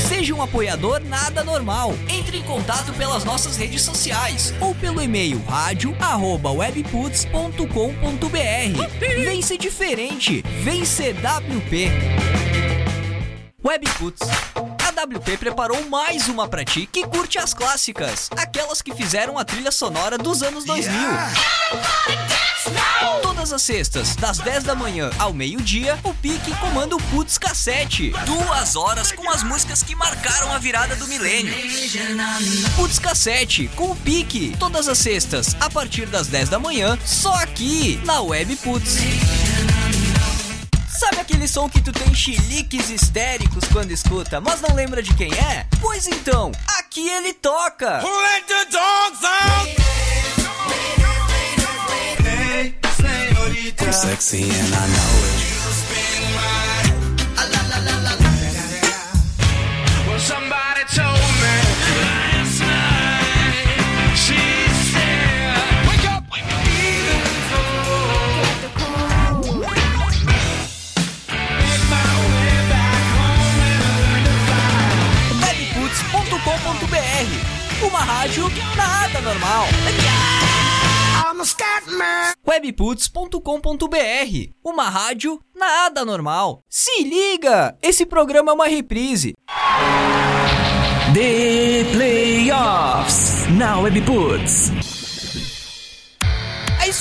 Seja um apoiador nada normal. Entre em contato pelas nossas redes sociais ou pelo e-mail rádio@webputs.com.br. Vem ser diferente, vem WP. Webputs. WP preparou mais uma pra ti que curte as clássicas, aquelas que fizeram a trilha sonora dos anos 2000. Todas as sextas, das 10 da manhã ao meio-dia, o Pique comanda o Putz Cassete. Duas horas com as músicas que marcaram a virada do milênio. Putz Cassete, com o Pique. Todas as sextas, a partir das 10 da manhã, só aqui, na Web Putz. Sabe aquele som que tu tem chiliques histéricos quando escuta, mas não lembra de quem é? Pois então, aqui ele toca! Let the dogs out! I'm sexy and I know rádio nada normal. Webputs.com.br Uma rádio nada normal. Se liga! Esse programa é uma reprise. The Playoffs na Webputs.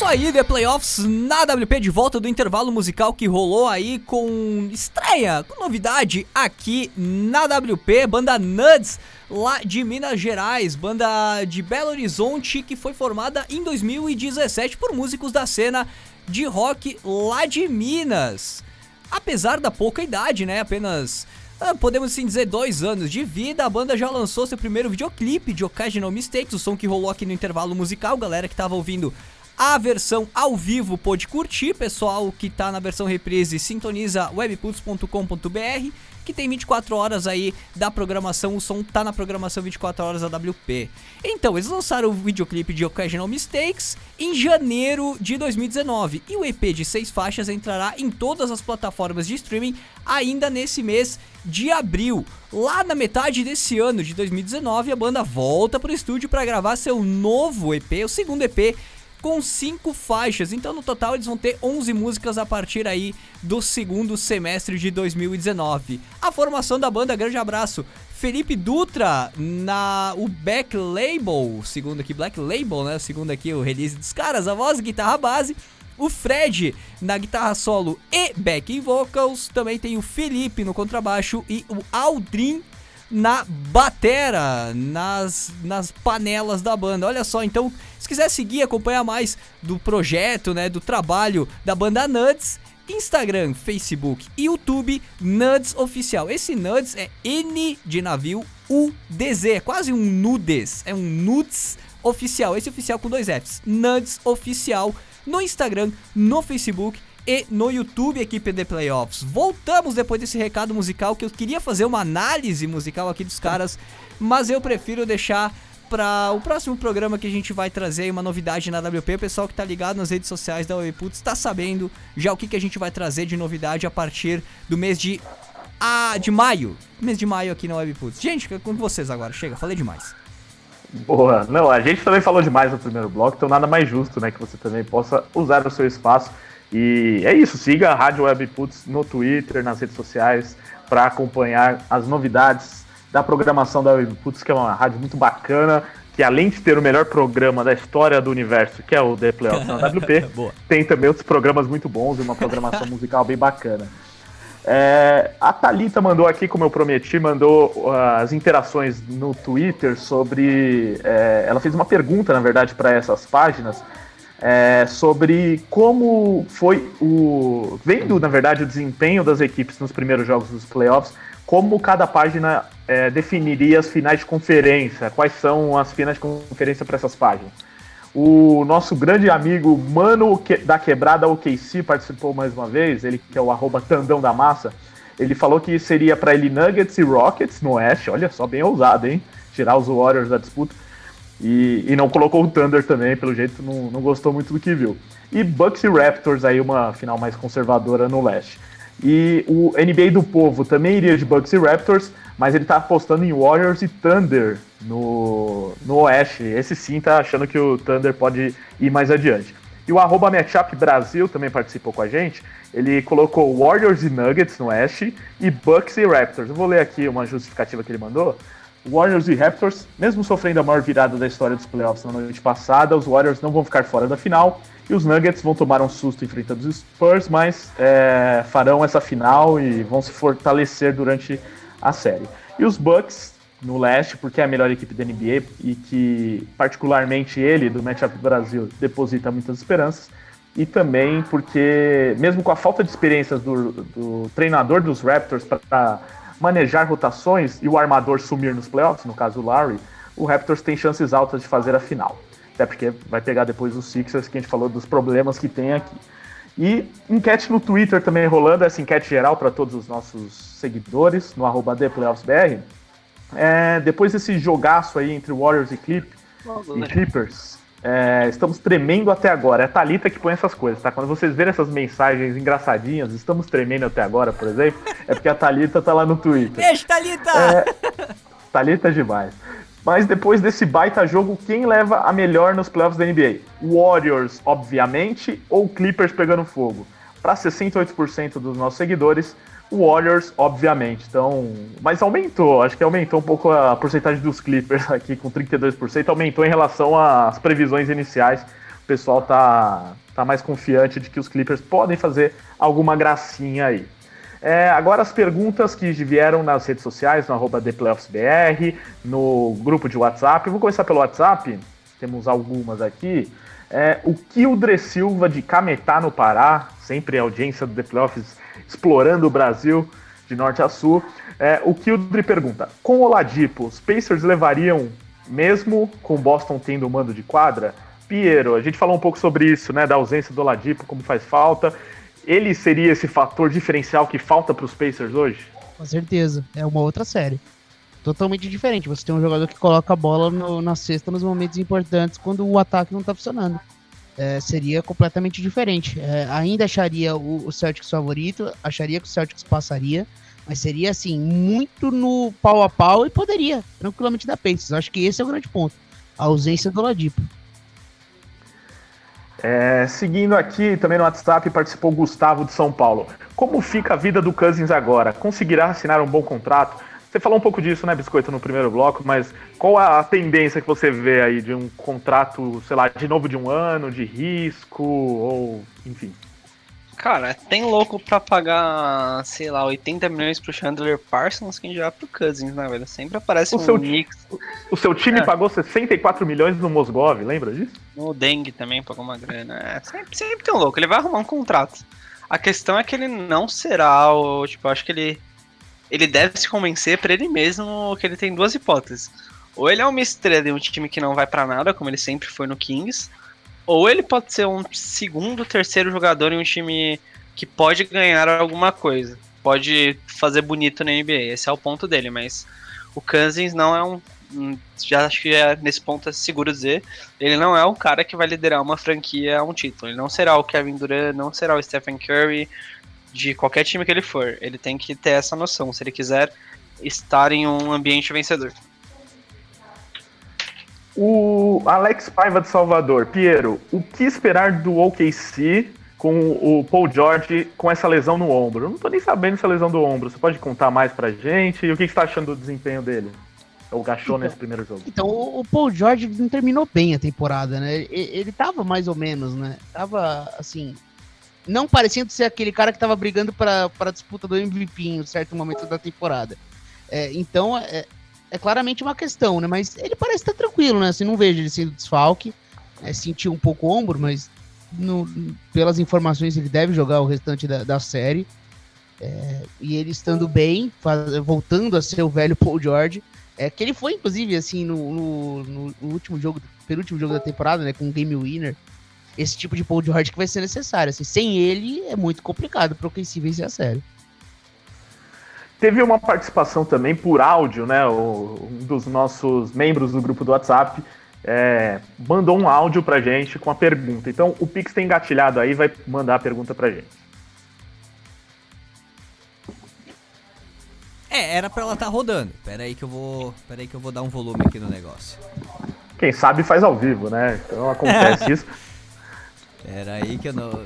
Isso aí, The Playoffs na WP de volta do intervalo musical que rolou aí com estreia, com novidade aqui na WP, banda Nuds lá de Minas Gerais, banda de Belo Horizonte que foi formada em 2017 por músicos da cena de rock lá de Minas. Apesar da pouca idade, né, apenas ah, podemos sim dizer dois anos de vida, a banda já lançou seu primeiro videoclipe de Occasional Mistakes, o som que rolou aqui no intervalo musical, galera que tava ouvindo a versão ao vivo pode curtir, pessoal que tá na versão reprise sintoniza webputs.com.br que tem 24 horas aí da programação, o som tá na programação 24 horas da WP. Então, eles lançaram o videoclipe de Occasional Mistakes em janeiro de 2019 e o EP de seis faixas entrará em todas as plataformas de streaming ainda nesse mês de abril. Lá na metade desse ano de 2019, a banda volta pro estúdio para gravar seu novo EP, o segundo EP com cinco faixas. Então, no total, eles vão ter 11 músicas a partir aí do segundo semestre de 2019. A formação da banda, grande abraço. Felipe Dutra na o back label, segundo aqui Black Label, né? Segundo aqui o release dos caras, a voz, guitarra base. O Fred na guitarra solo e backing vocals. Também tem o Felipe no contrabaixo e o Aldrin na batera, nas, nas panelas da banda. Olha só, então, se quiser seguir, acompanhar mais do projeto, né, do trabalho da banda Nuts, Instagram, Facebook e YouTube, Nuds Oficial. Esse Nuds é N de navio, U, D, Z, é quase um nudes, é um nudes oficial. Esse oficial com dois Fs, Nuds Oficial, no Instagram, no Facebook e no YouTube Equipe de Playoffs. Voltamos depois desse recado musical que eu queria fazer uma análise musical aqui dos caras, mas eu prefiro deixar para o próximo programa que a gente vai trazer uma novidade na WP. O pessoal que tá ligado nas redes sociais da Webputs está sabendo já o que, que a gente vai trazer de novidade a partir do mês de ah, de maio. Mês de maio aqui na Webputs. Gente, com vocês agora. Chega, falei demais. Boa. Não, a gente também falou demais no primeiro bloco, então nada mais justo, né, que você também possa usar o seu espaço e é isso, siga a Rádio Webputs no Twitter, nas redes sociais, para acompanhar as novidades da programação da Webputs, que é uma rádio muito bacana, que além de ter o melhor programa da história do universo, que é o The Playoffs na WP, tem também outros programas muito bons e uma programação musical bem bacana. É, a Thalita mandou aqui, como eu prometi, mandou uh, as interações no Twitter sobre. É, ela fez uma pergunta, na verdade, para essas páginas é, sobre como foi o. Vendo, na verdade, o desempenho das equipes nos primeiros jogos dos playoffs, como cada página é, definiria as finais de conferência, quais são as finais de conferência para essas páginas. O nosso grande amigo Mano da Quebrada OKC participou mais uma vez, ele que é o arroba Tandão da Massa. Ele falou que seria para ele Nuggets e Rockets no Oeste, olha só, bem ousado, hein? Tirar os Warriors da disputa. E, e não colocou o Thunder também, pelo jeito não, não gostou muito do que viu. E Bucks e Raptors aí uma final mais conservadora no leste. E o NBA do Povo também iria de Bucks e Raptors, mas ele tá apostando em Warriors e Thunder no, no Oeste. Esse sim tá achando que o Thunder pode ir mais adiante. E o arroba Matchup Brasil também participou com a gente. Ele colocou Warriors e Nuggets no Oeste e Bucks e Raptors. Eu vou ler aqui uma justificativa que ele mandou. Warriors e Raptors, mesmo sofrendo a maior virada da história dos playoffs na noite passada, os Warriors não vão ficar fora da final e os Nuggets vão tomar um susto enfrentando os Spurs, mas é, farão essa final e vão se fortalecer durante a série. E os Bucks no leste, porque é a melhor equipe da NBA e que particularmente ele do Matchup Brasil deposita muitas esperanças. E também porque, mesmo com a falta de experiências do, do treinador dos Raptors para manejar rotações e o armador sumir nos playoffs, no caso o Larry, o Raptors tem chances altas de fazer a final. Até porque vai pegar depois os Sixers, que a gente falou dos problemas que tem aqui. E enquete no Twitter também rolando, essa enquete geral para todos os nossos seguidores, no arroba ThePlayoffsBR. É, depois desse jogaço aí entre Warriors e, Clip, e Clippers, é, estamos tremendo até agora. É a Thalita que põe essas coisas, tá? Quando vocês verem essas mensagens engraçadinhas, estamos tremendo até agora, por exemplo, é porque a Thalita tá lá no Twitter. Beijo, Thalita! É, Thalita é demais. Mas depois desse baita jogo, quem leva a melhor nos playoffs da NBA? Warriors, obviamente, ou Clippers pegando fogo? Para 68% dos nossos seguidores, Warriors, obviamente. Então, mas aumentou, acho que aumentou um pouco a porcentagem dos Clippers aqui com 32%, aumentou em relação às previsões iniciais. O pessoal tá, tá mais confiante de que os Clippers podem fazer alguma gracinha aí. É, agora as perguntas que vieram nas redes sociais, no arroba ThePlayoffsBR, no grupo de WhatsApp. Vou começar pelo WhatsApp, temos algumas aqui. É, o Kildre Silva de Cametá, no Pará, sempre audiência do The Playoffs explorando o Brasil de norte a sul. É, o Kildre pergunta: com o Oladipo, os Pacers levariam, mesmo com Boston tendo o mando de quadra? Piero, a gente falou um pouco sobre isso, né? Da ausência do Oladipo, como faz falta ele seria esse fator diferencial que falta para os Pacers hoje? Com certeza, é uma outra série. Totalmente diferente. Você tem um jogador que coloca a bola no, na cesta nos momentos importantes quando o ataque não está funcionando. É, seria completamente diferente. É, ainda acharia o, o Celtics favorito, acharia que o Celtics passaria, mas seria assim, muito no pau a pau e poderia tranquilamente dar Pacers. Acho que esse é o grande ponto. A ausência do Ladipo. É, seguindo aqui, também no WhatsApp participou Gustavo de São Paulo. Como fica a vida do Cousins agora? Conseguirá assinar um bom contrato? Você falou um pouco disso, né, Biscoito, no primeiro bloco, mas qual a tendência que você vê aí de um contrato, sei lá, de novo de um ano, de risco, ou enfim? Cara, tem louco pra pagar, sei lá, 80 milhões pro Chandler Parsons que já pro Cousins, né, velho? Sempre aparece o um seu, mix. O seu time É. pagou 64 milhões no Mosgov, lembra disso? O Deng também pagou uma grana. É, sempre, sempre tem um louco, ele vai arrumar um contrato. A questão é que ele não será o. Tipo, eu acho que ele. Ele deve se convencer pra ele mesmo que ele tem duas hipóteses. Ou ele é uma estrela em um time que não vai pra nada, como ele sempre foi no Kings. Ou ele pode ser um segundo, terceiro jogador em um time que pode ganhar alguma coisa. Pode fazer bonito na NBA. Esse é o ponto dele, mas o Cousins não é um. um- Já acho que é, nesse ponto é seguro dizer. Ele não é o cara que vai liderar uma franquia a um título. Ele não será o Kevin Durant, não será o Stephen Curry de qualquer time que ele for. Ele tem que ter essa noção se ele quiser estar em um ambiente vencedor. O Alex Paiva de Salvador, Piero, o que esperar do OKC com o Paul George com essa lesão no ombro? Eu não tô nem sabendo essa lesão do ombro. Você pode contar mais pra gente? E o que você tá achando do desempenho dele? O Gachou nesse primeiro jogo. Então, o o Paul George não terminou bem a temporada, né? Ele, ele tava mais ou menos, né? Tava, assim, não parecendo ser aquele cara que tava brigando para a disputa do MVP em um certo momento da temporada. É, então, é, é claramente uma questão, né? Mas ele parece estar tranquilo, né? Assim, não vejo ele sendo desfalque. É, sentiu um pouco o ombro, mas no- pelas informações ele deve jogar o restante da, da série. É, e ele estando bem, faz- voltando a ser o velho Paul George. É que ele foi, inclusive, assim, no, no- no- no último jogo, penúltimo jogo da temporada, né? Com o Game Winner. Esse tipo de Paul George que vai ser necessário. Assim, sem ele é muito complicado para o KC vencer a série. Teve uma participação também por áudio, né? o- um dos nossos membros do grupo do WhatsApp é, mandou um áudio pra gente com a pergunta. Então o Pix tem engatilhado aí, vai mandar a pergunta pra gente. É, era pra ela estar rodando. Pera aí que eu vou, pera aí que eu vou dar um volume aqui no negócio. Quem sabe faz ao vivo, né? Então acontece isso. Pera aí que eu não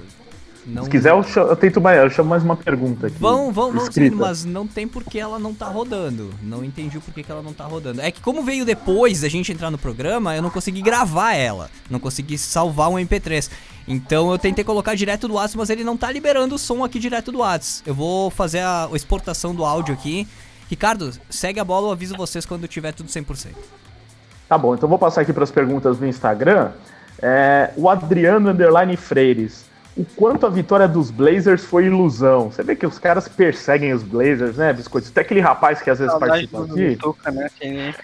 não Se quiser, eu, eu tento mais, eu chamo mais uma pergunta aqui. Vão, vão, vão sim, mas não tem porque ela não tá rodando. Não entendi o porquê que ela não tá rodando. É que como veio depois da gente entrar no programa, eu não consegui gravar ela. Não consegui salvar um MP3. Então eu tentei colocar direto do WhatsApp, mas ele não tá liberando o som aqui direto do WhatsApp. Eu vou fazer a, a exportação do áudio aqui. Ricardo, segue a bola, eu aviso vocês quando tiver tudo 100%. Tá bom, então vou passar aqui para as perguntas do Instagram. É, o Adriano Underline Freires. O quanto a vitória dos Blazers foi ilusão? Você vê que os caras perseguem os Blazers, né, Biscoito? Tem aquele rapaz que às vezes Saudade participa aqui. Tuca, né? Aquele-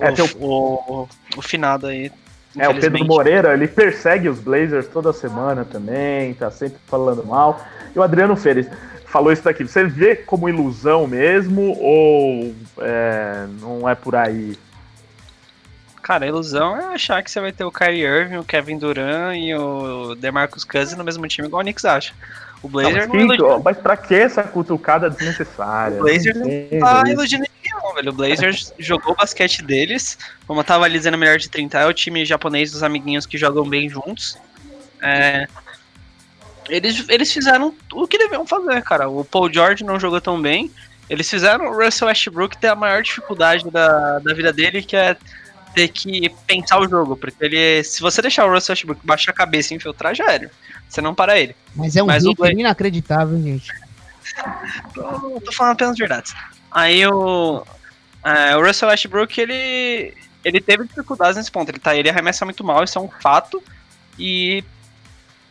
É, o, tem o, o finado aí. É, o Pedro. Moreira, ele persegue os Blazers toda semana também, tá sempre falando mal. E o Adriano Freires falou isso daqui. Você vê como ilusão mesmo ou é, não é por aí? Cara, a ilusão é achar que você vai ter o Kyrie Irving, o Kevin Durant e o DeMarcus Cousins no mesmo time igual o Knicks acha. O Não, Blazer mas, não, quem- iludiu- ó, mas pra que essa cutucada desnecessária? O Blazer Não não tá iludindo ninguém, Não, velho, o Blazers jogou o basquete deles. Como eu tava ali dizendo, melhor de 30 é o time japonês dos amiguinhos que jogam bem juntos. É, eles, eles fizeram o que deviam fazer, cara. O Paul George não jogou tão bem. Eles fizeram o Russell Westbrook ter a maior dificuldade da, da vida dele, que é ter que pensar o jogo. Porque ele. Se você deixar o Russell Westbrook baixar a cabeça e infiltrar, já era. Você não para ele. Mas é um Mas Blake- inacreditável, gente. tô, tô falando apenas verdades. Aí o, é, o Russell Westbrook, ele, ele teve dificuldades nesse ponto. Ele, tá, ele arremessa muito mal, isso é um fato. E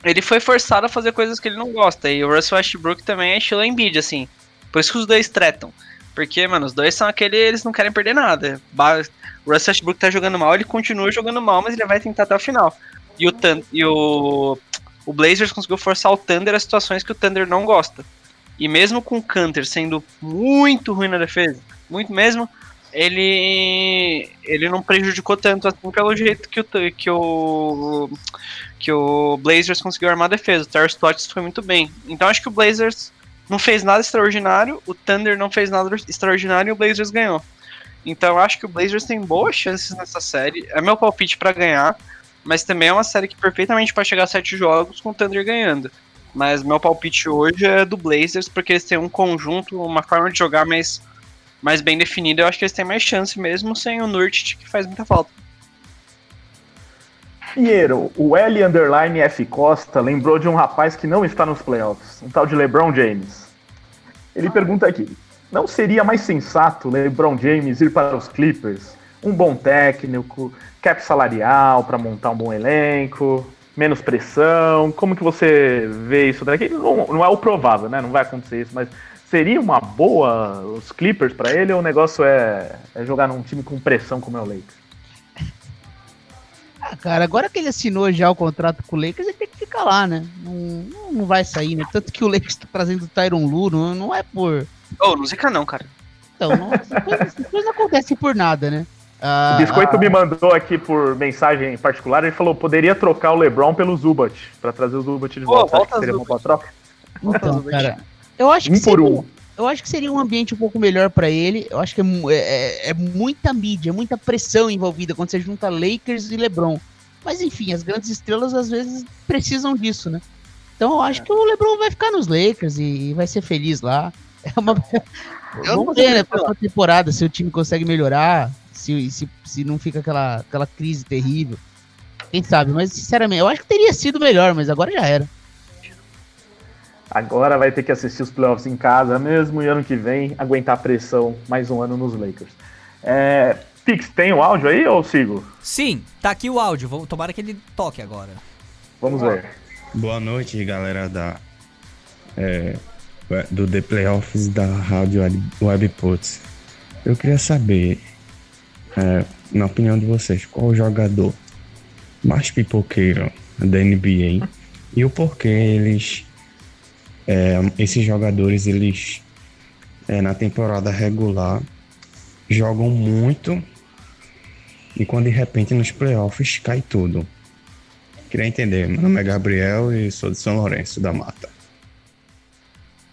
ele foi forçado a fazer coisas que ele não gosta. E o Russell Westbrook também é estilo Embiid, assim. Por isso que os dois tretam. Porque, mano, os dois são aquele, eles não querem perder nada. O Russell Westbrook tá jogando mal, ele continua jogando mal, mas ele vai tentar até o final. E o, e o, o Blazers conseguiu forçar o Thunder a situações que o Thunder não gosta. E mesmo com o Canter sendo muito ruim na defesa, muito mesmo, ele ele não prejudicou tanto assim pelo jeito que o que o que o Blazers conseguiu armar a defesa. O Terry Stotts foi muito bem. Então acho que o Blazers não fez nada extraordinário, o Thunder não fez nada extraordinário e o Blazers ganhou. Então eu acho que o Blazers tem boas chances nessa série. É meu palpite pra ganhar, mas também é uma série que perfeitamente pode chegar a sete jogos com o Thunder ganhando. Mas meu palpite hoje é do Blazers, porque eles têm um conjunto, uma forma de jogar mais, mais bem definida. Eu acho que eles têm mais chance mesmo sem o Nurkic, que faz muita falta. Pinheiro, o L underline F Costa lembrou de um rapaz que não está nos playoffs, um tal de LeBron James. Ele pergunta aqui: não seria mais sensato LeBron James ir para os Clippers? Um bom técnico, cap salarial para montar um bom elenco, menos pressão. Como que você vê isso daqui? Não, não é o provável, né? Não vai acontecer isso, mas seria uma boa os Clippers para ele ou o negócio é, é jogar num time com pressão como é o Lakers? Ah, cara, agora que ele assinou já o contrato com o Lakers, ele tem que ficar lá, né? Não, não, não vai sair, né? Tanto que o Lakers tá trazendo o Tyron Lu, não, não é por. Ô, não zica não, cara. Então, não, essas, coisas, essas coisas não acontecem por nada, né? Ah, O Biscoito ah, me mandou aqui por mensagem particular, ele falou poderia trocar o LeBron pelo Zubat, pra trazer o Zubat de volta. Acho volta seria uma Zubat. boa troca. Então, cara, eu acho que Um por um. Eu acho que seria um ambiente um pouco melhor pra ele. Eu acho que é, é- é- é muita mídia, muita pressão envolvida quando você junta Lakers e LeBron. Mas enfim, as grandes estrelas às vezes precisam disso, né? Então eu acho que o LeBron vai ficar nos Lakers e, e vai ser feliz lá. É uma... Eu Vamos ver, né? Próxima temporada, se o time consegue melhorar, se, se, se não fica aquela, aquela crise terrível. Quem sabe? Mas sinceramente, eu acho que teria sido melhor, mas agora já era. Agora vai ter que assistir os playoffs em casa mesmo e ano que vem aguentar a pressão mais um ano nos Lakers. É, Pix, tem o áudio aí ou sigo? Sim, tá aqui o áudio. Vamos tomara que ele toque agora. Vamos ver. Boa noite, galera da é, do The Playoffs da Rádio Web- Webputs. Eu queria saber, é, na opinião de vocês, qual o jogador mais pipoqueiro da NBA e o porquê eles, é, esses jogadores, eles é, na temporada regular jogam muito e quando de repente nos playoffs cai tudo. Queria entender. Meu nome é Gabriel e sou de São Lourenço da Mata.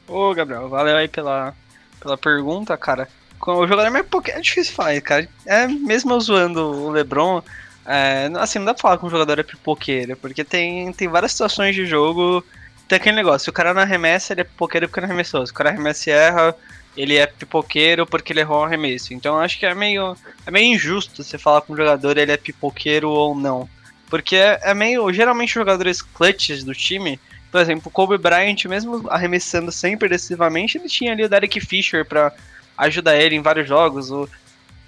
Ô, Gabriel, valeu aí pela, pela pergunta, cara. O jogador mais pouco é difícil falar, cara. É, mesmo eu zoando o LeBron, é, assim, não dá pra falar que um jogador é pipoqueiro, porque tem, tem várias situações de jogo. Tem aquele negócio, se o cara não arremessa, ele é pipoqueiro porque não arremessou. Se o cara arremessa e erra, ele é pipoqueiro porque ele errou o arremesso. Então acho que é meio, é meio injusto você falar com um jogador ele é pipoqueiro ou não. Porque é, é meio. Geralmente jogadores clutches do time por exemplo, o Kobe Bryant, mesmo arremessando sempre decisivamente, ele tinha ali o Derek Fisher pra ajudar ele em vários jogos. O,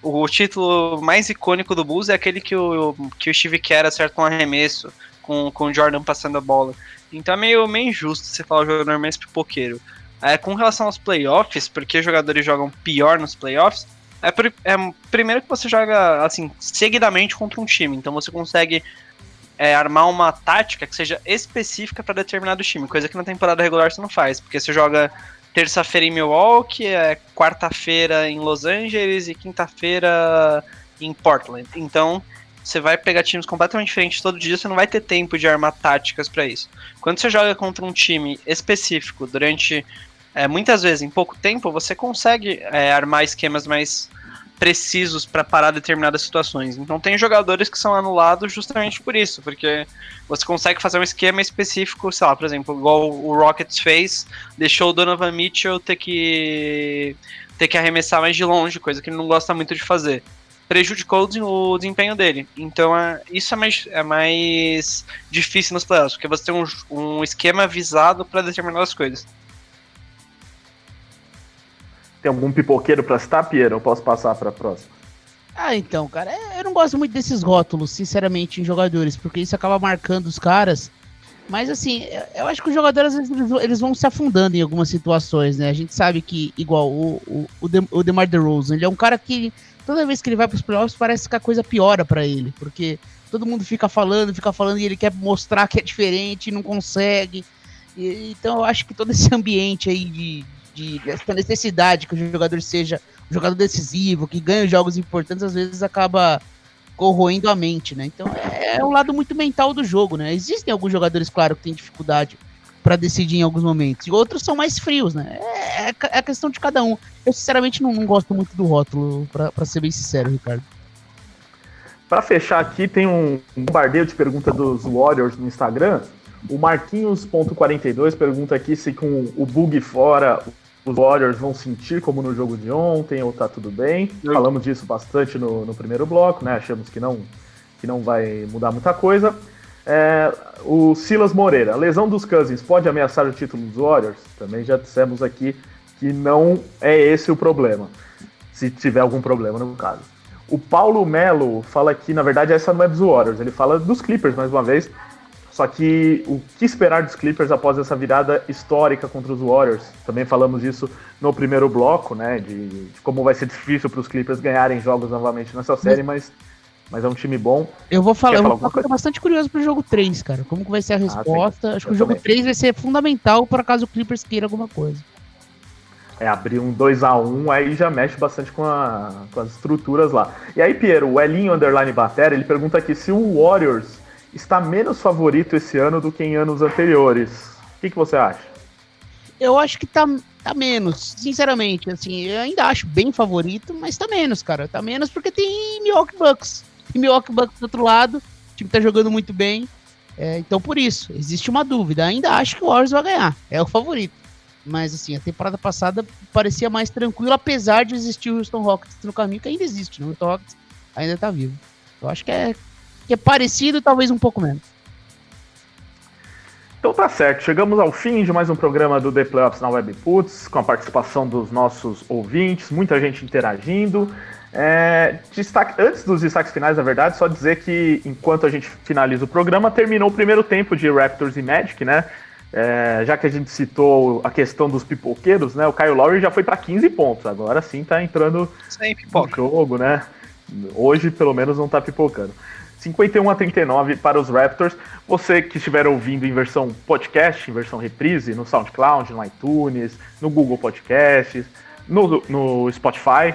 o título mais icônico do Bulls é aquele que o, que o Steve Kerr acerta um arremesso com, com o Jordan passando a bola. Então é meio, meio injusto você falar o jogador mais pipoqueiro. É, com relação aos playoffs, porque jogadores jogam pior nos playoffs, é, é primeiro que você joga assim seguidamente contra um time, então você consegue é, armar uma tática que seja específica para determinado time, coisa que na temporada regular você não faz, porque você joga terça-feira em Milwaukee, é quarta-feira em Los Angeles e quinta-feira em Portland. Então você vai pegar times completamente diferentes todo dia, você não vai ter tempo de armar táticas para isso. Quando você joga contra um time específico durante é, muitas vezes em pouco tempo, você consegue é, armar esquemas mais precisos para parar determinadas situações. Então tem jogadores que são anulados justamente por isso, porque você consegue fazer um esquema específico, sei lá, por exemplo, igual o Rockets fez, deixou o Donovan Mitchell ter que ter que arremessar mais de longe, coisa que ele não gosta muito de fazer. Prejudicou o desempenho dele. Então é, isso é mais, é mais difícil nos playoffs, porque você tem um, um esquema visado para determinadas coisas. Tem algum pipoqueiro para citar, Piero? Eu posso passar para a próxima. Ah, então, cara, é, eu não gosto muito desses rótulos, sinceramente, em jogadores, porque isso acaba marcando os caras. Mas assim, eu acho que os jogadores eles vão se afundando em algumas situações, né? A gente sabe que, igual o, o, o, De, o DeMar DeRozan, ele é um cara que toda vez que ele vai para os playoffs parece que a coisa piora para ele, porque todo mundo fica falando, fica falando e ele quer mostrar que é diferente e não consegue. E, então eu acho que todo esse ambiente aí de, de essa necessidade que o jogador seja um jogador decisivo, que ganha jogos importantes, às vezes acaba corroendo a mente, né? Então é, é um lado muito mental do jogo, né? Existem alguns jogadores, claro, que têm dificuldade para decidir em alguns momentos, e outros são mais frios, né? É, é, é a questão de cada um. Eu, sinceramente, não, não gosto muito do rótulo, para ser bem sincero, Ricardo. Para fechar aqui, tem um bombardeio de pergunta dos Warriors no Instagram. O Marquinhos.42 pergunta aqui se com o bug fora os Warriors vão sentir como no jogo de ontem ou tá tudo bem. Falamos disso bastante no, no, primeiro bloco, né? Achamos que não, que não vai mudar muita coisa. É, o Silas Moreira, lesão dos Cousins pode ameaçar o título dos Warriors? Também já dissemos aqui que não é esse o problema. Se tiver algum problema no caso. O Paulo Melo fala que, na verdade, essa não é dos Warriors, ele fala dos Clippers mais uma vez. Só que o que esperar dos Clippers após essa virada histórica contra os Warriors? Também falamos isso no primeiro bloco, né? De, de como vai ser difícil para os Clippers ganharem jogos novamente nessa série, mas, mas é um time bom. Eu vou falar, eu vou coisa bastante curiosa pro jogo 3, cara. Como que vai ser a resposta? Ah, Acho que o jogo também. 3 vai ser fundamental para caso o Clippers queira alguma coisa. É, abrir um 2 a 1 aí já mexe bastante com, a, com as estruturas lá. E aí, Piero, o Elinho Underline Batera, ele pergunta aqui se o Warriors está menos favorito esse ano do que em anos anteriores. O que, que você acha? Eu acho que tá, tá menos, sinceramente. Assim, eu ainda acho bem favorito, mas tá menos, cara. Tá menos porque tem Milwaukee Bucks. Tem Milwaukee Bucks do outro lado, o time tá jogando muito bem. É, então, por isso, existe uma dúvida. Ainda acho que o Warriors vai ganhar. É o favorito. Mas, assim, a temporada passada parecia mais tranquila, apesar de existir o Houston Rockets no caminho, que ainda existe, né? O Houston Rockets ainda tá vivo. Eu acho que é que é parecido, talvez um pouco menos. Então tá certo, chegamos ao fim de mais um programa do The Playoffs na Webputs, com a participação dos nossos ouvintes, muita gente interagindo. É, destaque, antes dos destaques finais, na verdade, só dizer que enquanto a gente finaliza o programa, terminou o primeiro tempo de Raptors e Magic, né? É, já que a gente citou a questão dos pipoqueiros, né? O Kyle Lowry já foi para 15 pontos, agora sim tá entrando no jogo, né? Hoje, pelo menos, não tá pipocando. 51 a 39 para os Raptors. Você que estiver ouvindo em versão podcast, em versão reprise, no SoundCloud, no iTunes, no Google Podcasts, no, no Spotify,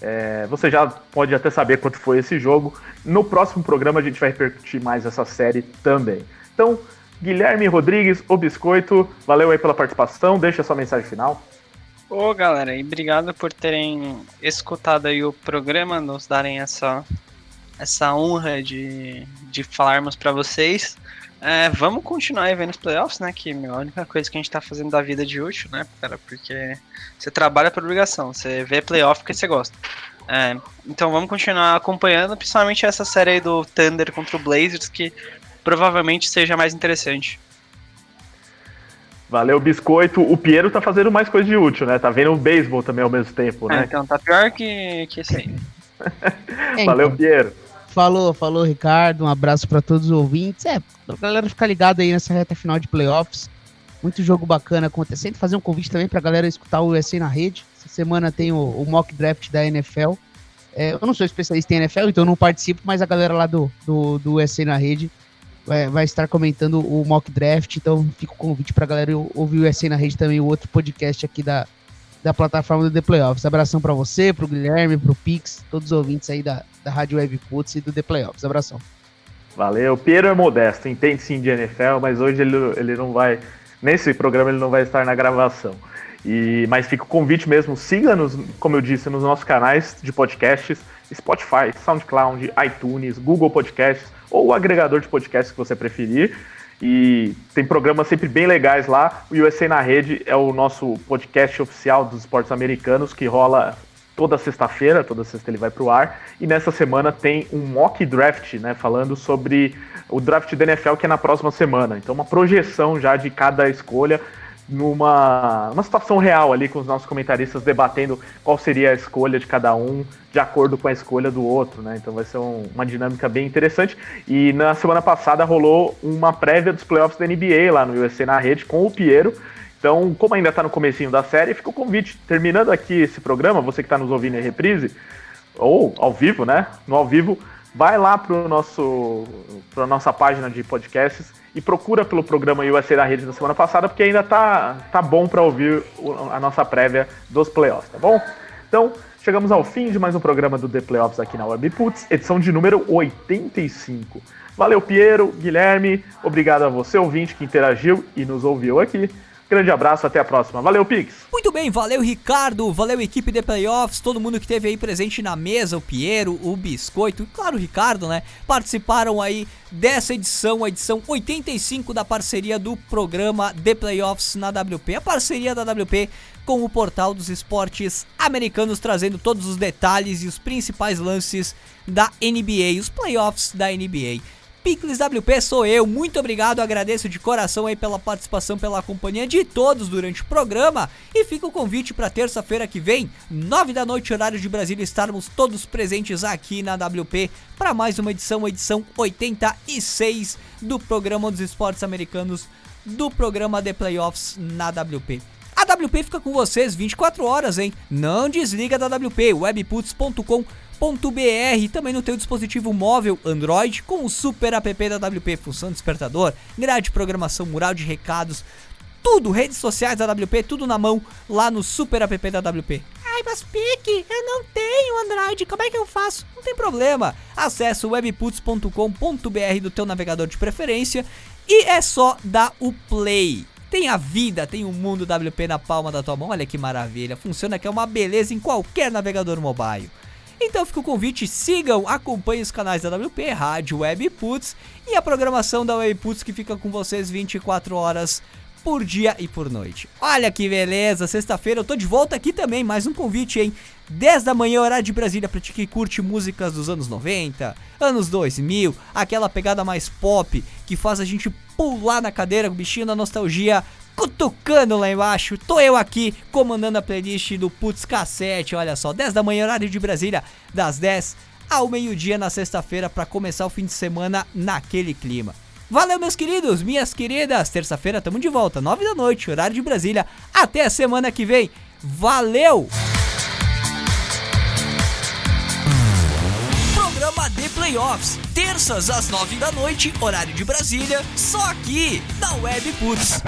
é, você já pode até saber quanto foi esse jogo. No próximo programa a gente vai repercutir mais essa série também. Então, Guilherme Rodrigues, o Biscoito, valeu aí pela participação. Deixa sua mensagem final. Ô galera, e obrigado por terem escutado aí o programa, nos darem essa essa honra de, de falarmos para vocês. É, vamos continuar vendo os playoffs, né? Que é a única coisa que a gente tá fazendo da vida de útil, né, cara? Porque você trabalha por obrigação, você vê playoff porque você gosta. É, então vamos continuar acompanhando, principalmente essa série aí do Thunder contra o Blazers, que provavelmente seja mais interessante. Valeu, Biscoito. O Piero tá fazendo mais coisa de útil, né? Tá vendo o beisebol também ao mesmo tempo, é, né? É, então tá pior que, que esse aí. Valeu. Piero. Falou, falou, Ricardo. Um abraço para todos os ouvintes. É, pra galera ficar ligada aí nessa reta final de playoffs. Muito jogo bacana acontecendo. Fazer um convite também pra galera escutar o USA na rede. Essa semana tem o, o mock draft da NFL. É, eu não sou especialista em NFL, então não participo, mas a galera lá do, do, do USA na rede vai, vai estar comentando o mock draft. Então fica o convite pra galera ouvir o USA na rede também, o outro podcast aqui da, da plataforma do The Playoffs. Abração para você, pro Guilherme, pro Pix, todos os ouvintes aí da, da Rádio Web Putz e do The Playoffs. Abração. Valeu. Piero é modesto, entende sim de NFL, mas hoje ele, ele não vai. Nesse programa ele não vai estar na gravação. E, mas fica o convite mesmo, siga-nos, como eu disse, nos nossos canais de podcasts, Spotify, SoundCloud, iTunes, Google Podcasts ou o agregador de podcasts que você preferir. E tem programas sempre bem legais lá. O USA na Rede é o nosso podcast oficial dos esportes americanos que rola toda sexta-feira, toda sexta ele vai para o ar. E nessa semana tem um mock draft, né, falando sobre o draft da NFL que é na próxima semana. Então uma projeção já de cada escolha numa uma situação real ali com os nossos comentaristas debatendo qual seria a escolha de cada um de acordo com a escolha do outro, né? Então vai ser um, uma dinâmica bem interessante. E na semana passada rolou uma prévia dos playoffs da NBA lá no USA na rede com o Piero. Então, como ainda está no comecinho da série, fica o convite. Terminando aqui esse programa, você que está nos ouvindo em reprise, ou ao vivo, né? No ao vivo, vai lá para nosso para nossa página de podcasts e procura pelo programa USA da Rede da semana passada, porque ainda tá, tá bom para ouvir a nossa prévia dos playoffs, tá bom? Então, chegamos ao fim de mais um programa do The Playoffs aqui na Webputs, edição de número 85. Valeu, Piero, Guilherme, obrigado a você, ouvinte, que interagiu e nos ouviu aqui. Grande abraço, até a próxima. Valeu, Pix. Muito bem, valeu, Ricardo. Valeu, equipe de playoffs. Todo mundo que teve aí presente na mesa, o Piero, o Biscoito, e claro, o Ricardo, né? Participaram aí dessa edição, a edição 85 da parceria do programa The Playoffs na WP. A parceria da WP com o portal dos esportes americanos, trazendo todos os detalhes e os principais lances da NBA, os playoffs da NBA. Picles WP sou eu, muito obrigado, agradeço de coração aí pela participação, pela companhia de todos durante o programa e fica o convite para terça-feira que vem, 9 da noite, horário de Brasília, estarmos todos presentes aqui na WP para mais uma edição, edição 86 do programa dos esportes americanos, do programa The Playoffs na WP. A WP fica com vocês 24 horas, hein? Não desliga da WP, webputs.com.br também no teu dispositivo móvel Android com o super app da WP, função despertador, grade de programação, mural de recados, tudo, redes sociais da WP, tudo na mão lá no super app da WP. Ai, mas Pique, eu não tenho Android, como é que eu faço? Não tem problema, acesse webputs.com.br do teu navegador de preferência e é só dar o play. Tem a vida, tem o mundo WP na palma da tua mão, olha que maravilha, funciona que é uma beleza em qualquer navegador mobile. Então fica o convite, sigam, acompanhem os canais da WP, Rádio Web Puts e a programação da Web Puts que fica com vocês 24 horas por dia e por noite. Olha que beleza, sexta-feira eu tô de volta aqui também, mais um convite, hein? 10 da manhã, horário de Brasília, pra ti que curte músicas dos anos 90, anos 2000, aquela pegada mais pop que faz a gente pular na cadeira, o bichinho da nostalgia cutucando lá embaixo. Tô eu aqui comandando a playlist do Putz Cassete, olha só, 10 da manhã, horário de Brasília, das 10 ao meio-dia na sexta-feira para começar o fim de semana naquele clima. Valeu, meus queridos, minhas queridas. Terça-feira tamo de volta, 9 da noite, horário de Brasília. Até a semana que vem. Valeu! Playoffs, terças às 9 da noite, horário de Brasília, só aqui na Web Puts.